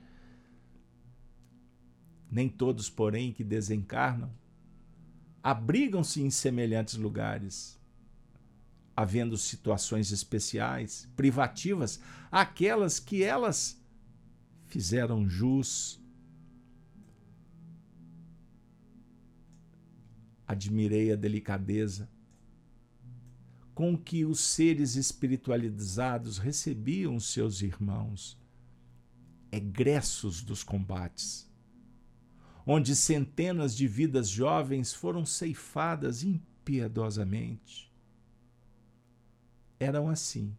Speaker 1: Nem todos, porém, que desencarnam, abrigam-se em semelhantes lugares, havendo situações especiais, privativas, aquelas que elas fizeram jus. Admirei a delicadeza com que os seres espiritualizados recebiam seus irmãos, egressos dos combates, onde centenas de vidas jovens foram ceifadas impiedosamente. Eram assim,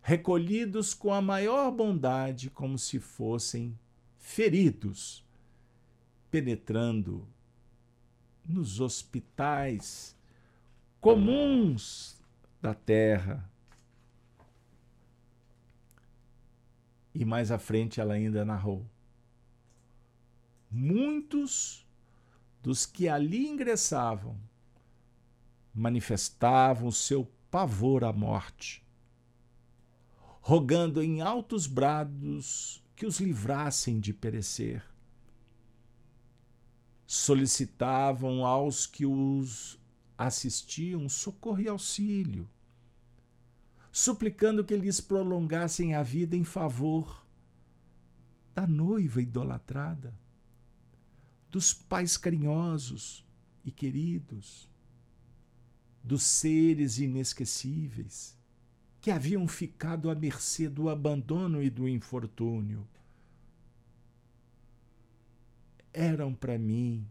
Speaker 1: recolhidos com a maior bondade, como se fossem feridos, penetrando nos hospitais comuns da terra. E mais à frente ela ainda narrou: Muitos dos que ali ingressavam manifestavam seu pavor à morte, rogando em altos brados que os livrassem de perecer. Solicitavam aos que os assistiam socorro e auxílio, suplicando que lhes prolongassem a vida em favor da noiva idolatrada, dos pais carinhosos e queridos, dos seres inesquecíveis que haviam ficado à mercê do abandono e do infortúnio. Eram para mim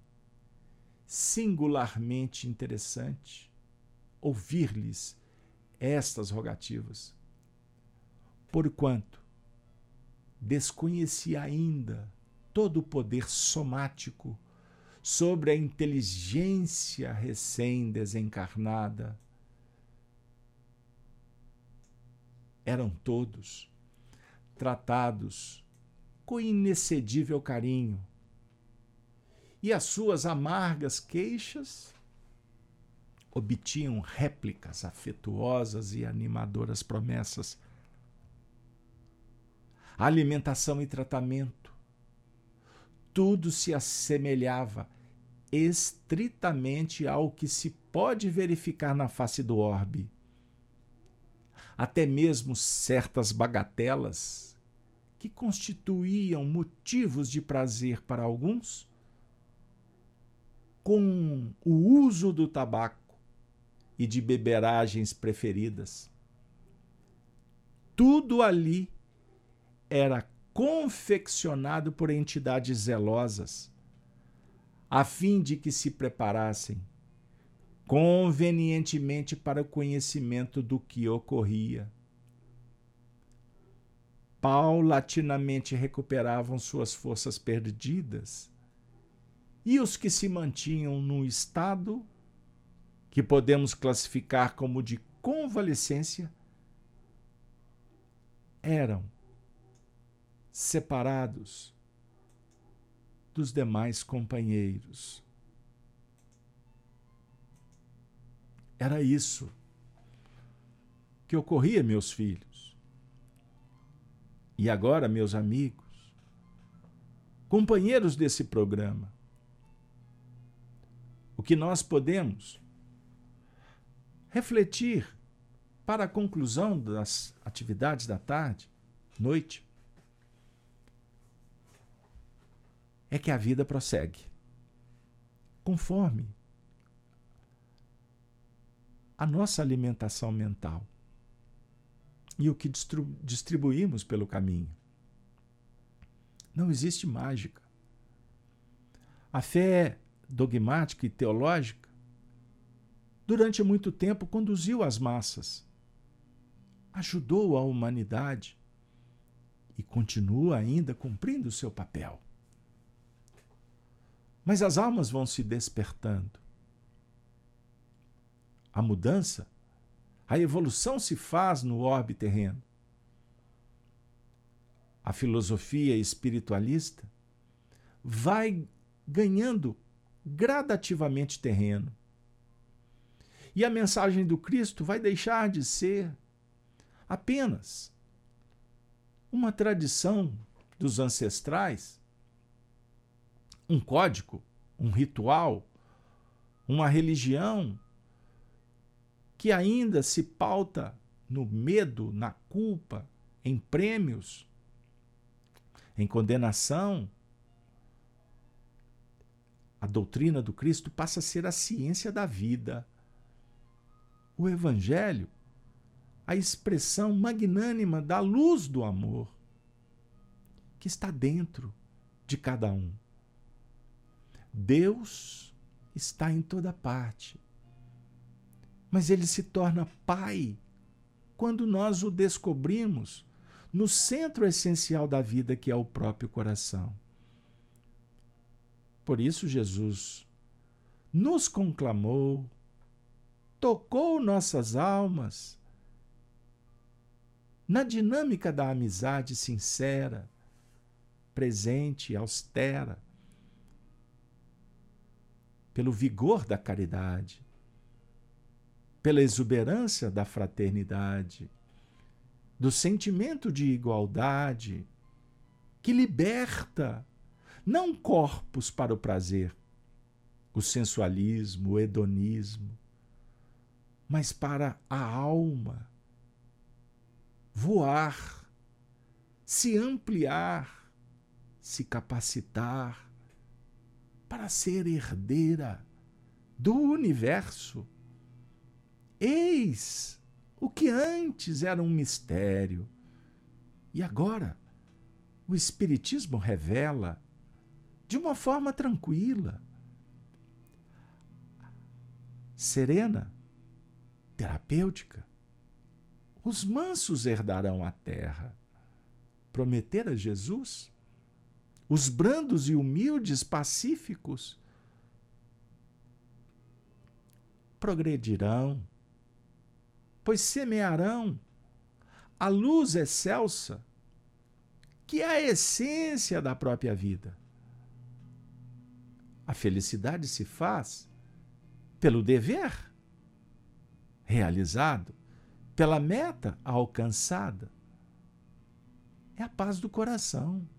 Speaker 1: singularmente interessante ouvir-lhes estas rogativas, porquanto desconheci ainda todo o poder somático sobre a inteligência recém-desencarnada. Eram todos tratados com inexcedível carinho e as suas amargas queixas obtinham réplicas afetuosas e animadoras promessas. Alimentação e tratamento. Tudo se assemelhava estritamente ao que se pode verificar na face do orbe. Até mesmo certas bagatelas que constituíam motivos de prazer para alguns, com o uso do tabaco e de beberagens preferidas. Tudo ali era confeccionado por entidades zelosas, a fim de que se preparassem convenientemente para o conhecimento do que ocorria. Paulatinamente recuperavam suas forças perdidas, e os que se mantinham num estado que podemos classificar como de convalescência eram separados dos demais companheiros. Era isso que ocorria, meus filhos. E agora, meus amigos, companheiros desse programa, o que nós podemos refletir para a conclusão das atividades da tarde, noite, é que a vida prossegue conforme a nossa alimentação mental e o que distribuímos pelo caminho. Não existe mágica. A fé dogmática e teológica durante muito tempo conduziu as massas, ajudou a humanidade e continua ainda cumprindo o seu papel. Mas as almas vão se despertando. A mudança, a evolução se faz no orbe terreno. A filosofia espiritualista vai ganhando gradativamente terreno. E a mensagem do Cristo vai deixar de ser apenas uma tradição dos ancestrais um código, um ritual, uma religião que ainda se pauta no medo, na culpa, em prêmios, em condenação. A doutrina do Cristo passa a ser a ciência da vida. O Evangelho, a expressão magnânima da luz do amor que está dentro de cada um. Deus está em toda parte. Mas ele se torna Pai quando nós o descobrimos no centro essencial da vida, que é o próprio coração. Por isso, Jesus nos conclamou, tocou nossas almas na dinâmica da amizade sincera, presente, austera pelo vigor da caridade, pela exuberância da fraternidade, do sentimento de igualdade que liberta não corpos para o prazer, o sensualismo, o hedonismo, mas para a alma voar, se ampliar, se capacitar, para ser herdeira do universo. Eis o que antes era um mistério. E agora o Espiritismo revela de uma forma tranquila, serena, terapêutica. Os mansos herdarão a terra. Prometer a Jesus os brandos e humildes, pacíficos, progredirão, pois semearão a luz excelsa, que é a essência da própria vida. A felicidade se faz pelo dever, realizado, pela meta alcançada, é a paz do coração,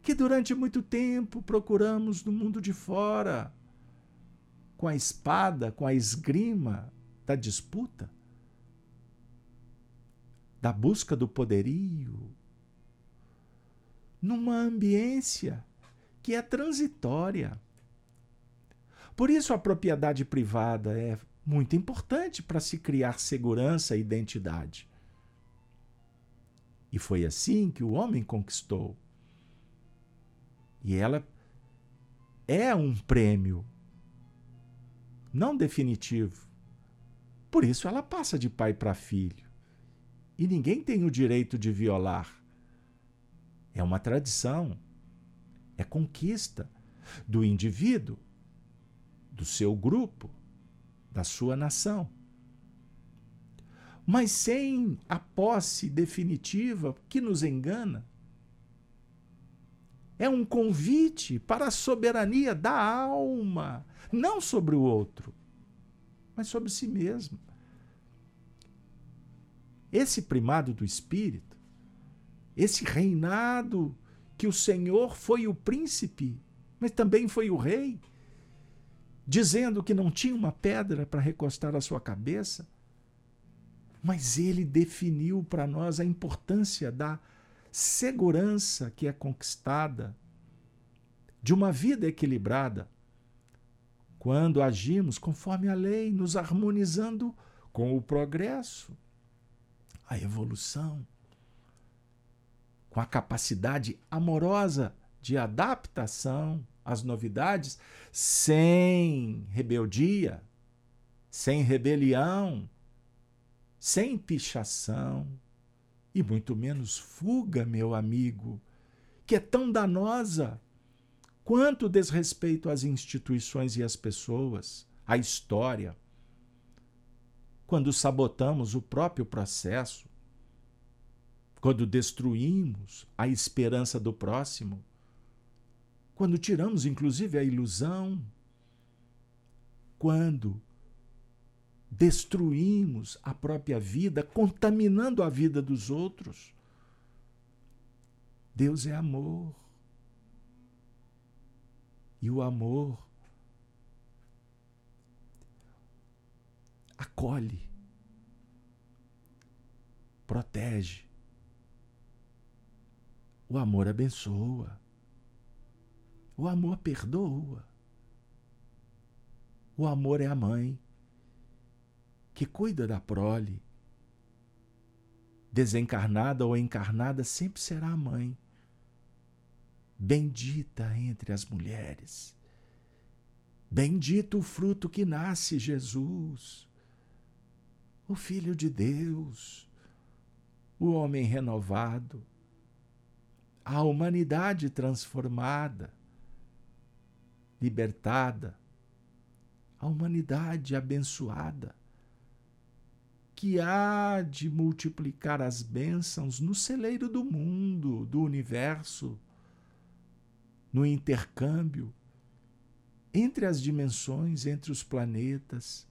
Speaker 1: que durante muito tempo procuramos no mundo de fora, com a espada, com a esgrima da disputa, da busca do poderio, numa ambiência que é transitória. Por isso, a propriedade privada é muito importante para se criar segurança e identidade. E foi assim que o homem conquistou. E ela é um prêmio, não definitivo. Por isso ela passa de pai para filho. E ninguém tem o direito de violar. É uma tradição, é conquista do indivíduo, do seu grupo, da sua nação. Mas sem a posse definitiva que nos engana. É um convite para a soberania da alma, não sobre o outro, mas sobre si mesmo. Esse primado do espírito, esse reinado que o Senhor foi o príncipe, mas também foi o rei, dizendo que não tinha uma pedra para recostar a sua cabeça, mas ele definiu para nós a importância da segurança que é conquistada de uma vida equilibrada quando agimos conforme a lei, nos harmonizando com o progresso, a evolução, com a capacidade amorosa de adaptação às novidades, sem rebeldia, sem rebelião, sem pichação e muito menos fuga, meu amigo, que é tão danosa quanto desrespeito às instituições e às pessoas, à história. Quando sabotamos o próprio processo, quando destruímos a esperança do próximo, quando tiramos inclusive a ilusão, quando destruímos a própria vida, contaminando a vida dos outros. Deus é amor. E o amor acolhe, protege. O amor abençoa. O amor perdoa. O amor é a mãe que cuida da prole. Desencarnada ou encarnada, sempre será a mãe. Bendita entre as mulheres. Bendito o fruto que nasce, Jesus, o Filho de Deus, o homem renovado, a humanidade transformada, libertada, a humanidade abençoada que há de multiplicar as bênçãos no celeiro do mundo, do universo, no intercâmbio entre as dimensões, entre os planetas,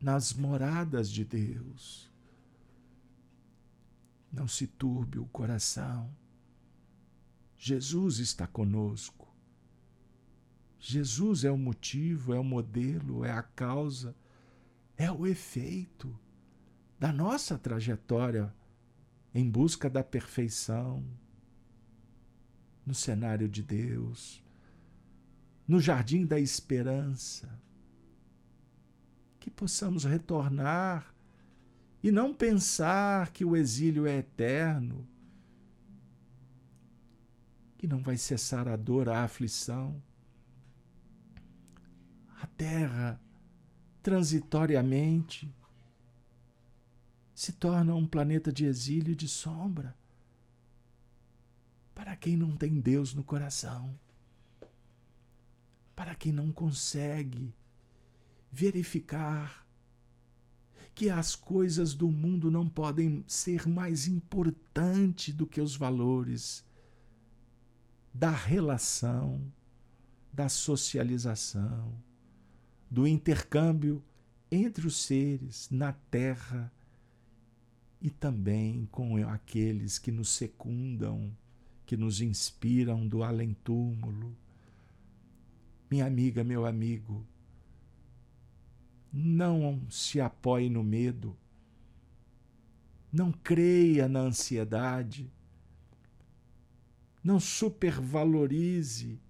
Speaker 1: nas moradas de Deus. Não se turbe o coração. Jesus está conosco. Jesus é o motivo, é o modelo, é a causa é o efeito da nossa trajetória em busca da perfeição no cenário de Deus, no jardim da esperança. Que possamos retornar e não pensar que o exílio é eterno, que não vai cessar a dor, a aflição. A terra transitoriamente, se torna um planeta de exílio e de sombra para quem não tem Deus no coração, para quem não consegue verificar que as coisas do mundo não podem ser mais importantes do que os valores da relação, da socialização do intercâmbio entre os seres, na terra e também com aqueles que nos secundam, que nos inspiram do além-túmulo. Minha amiga, meu amigo, não se apoie no medo, não creia na ansiedade, não supervalorize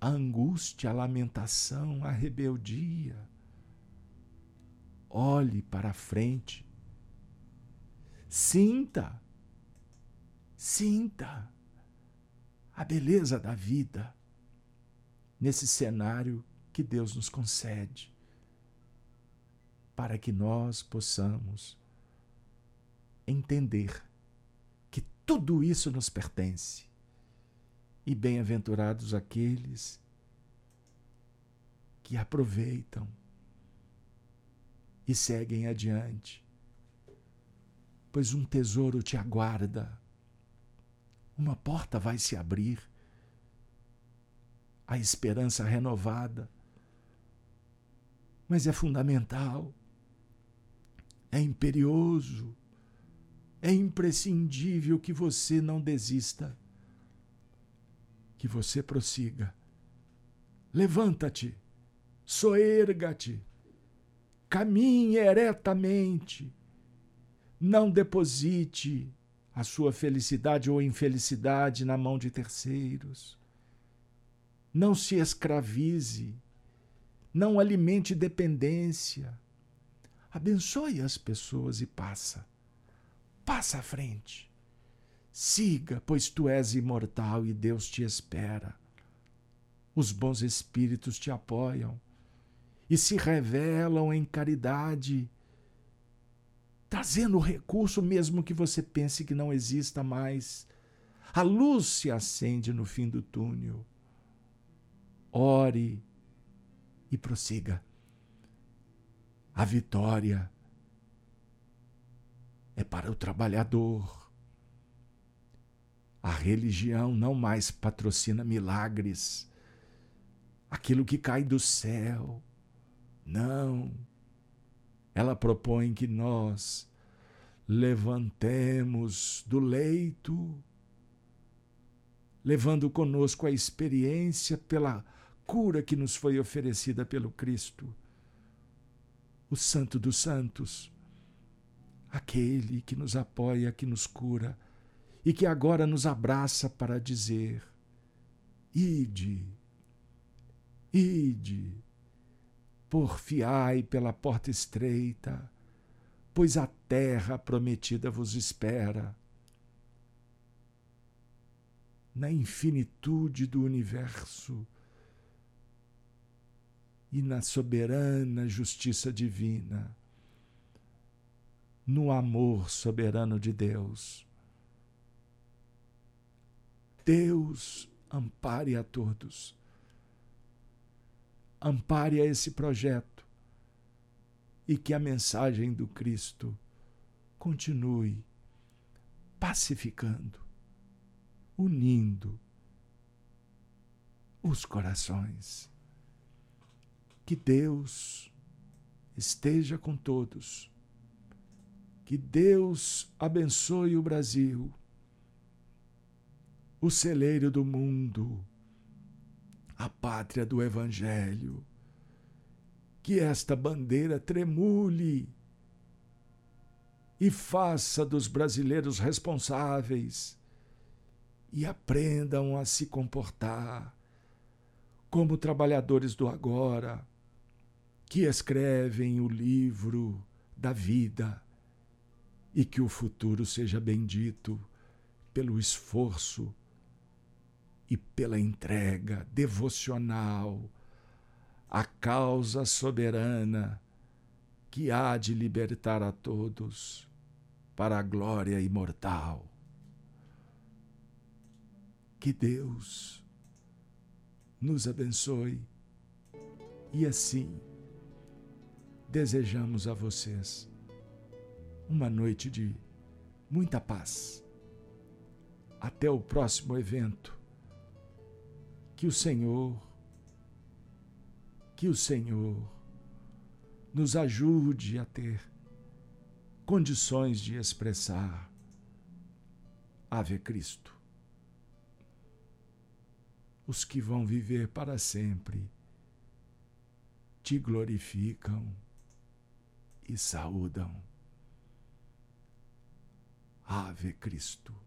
Speaker 1: a angústia, a lamentação, a rebeldia. Olhe para frente. Sinta, sinta a beleza da vida nesse cenário que Deus nos concede, para que nós possamos entender que tudo isso nos pertence. E bem-aventurados aqueles que aproveitam e seguem adiante, pois um tesouro te aguarda, uma porta vai se abrir, a esperança renovada. Mas é fundamental, é imperioso, é imprescindível que você não desista, que você prossiga. Levanta-te, soerga-te, caminhe eretamente, não deposite a sua felicidade ou infelicidade na mão de terceiros. Não se escravize, não alimente dependência. Abençoe as pessoas e passa. Passa à frente. Siga, pois tu és imortal e Deus te espera. Os bons espíritos te apoiam e se revelam em caridade, trazendo o recurso mesmo que você pense que não exista mais. A luz se acende no fim do túnel. Ore e prossiga. A vitória é para o trabalhador. A religião não mais patrocina milagres, aquilo que cai do céu. Não. Ela propõe que nós levantemos do leito, levando conosco a experiência pela cura que nos foi oferecida pelo Cristo, o Santo dos Santos aquele que nos apoia, que nos cura e que agora nos abraça para dizer: Ide, ide, porfiai pela porta estreita, pois a terra prometida vos espera. Na infinitude do universo e na soberana justiça divina no amor soberano de Deus. Deus ampare a todos. Ampare a esse projeto e que a mensagem do Cristo continue pacificando, unindo os corações. Que Deus esteja com todos que Deus abençoe o Brasil, o celeiro do mundo, a pátria do Evangelho. Que esta bandeira tremule e faça dos brasileiros responsáveis e aprendam a se comportar como trabalhadores do agora, que escrevem o livro da vida e que o futuro seja bendito pelo esforço e pela entrega devocional à causa soberana que há de libertar a todos para a glória imortal. Que Deus nos abençoe e assim desejamos a vocês uma noite de muita paz. Até o próximo evento. Que o Senhor, que o Senhor nos ajude a ter condições de expressar Ave Cristo. Os que vão viver para sempre te glorificam e saúdam. Ave Cristo.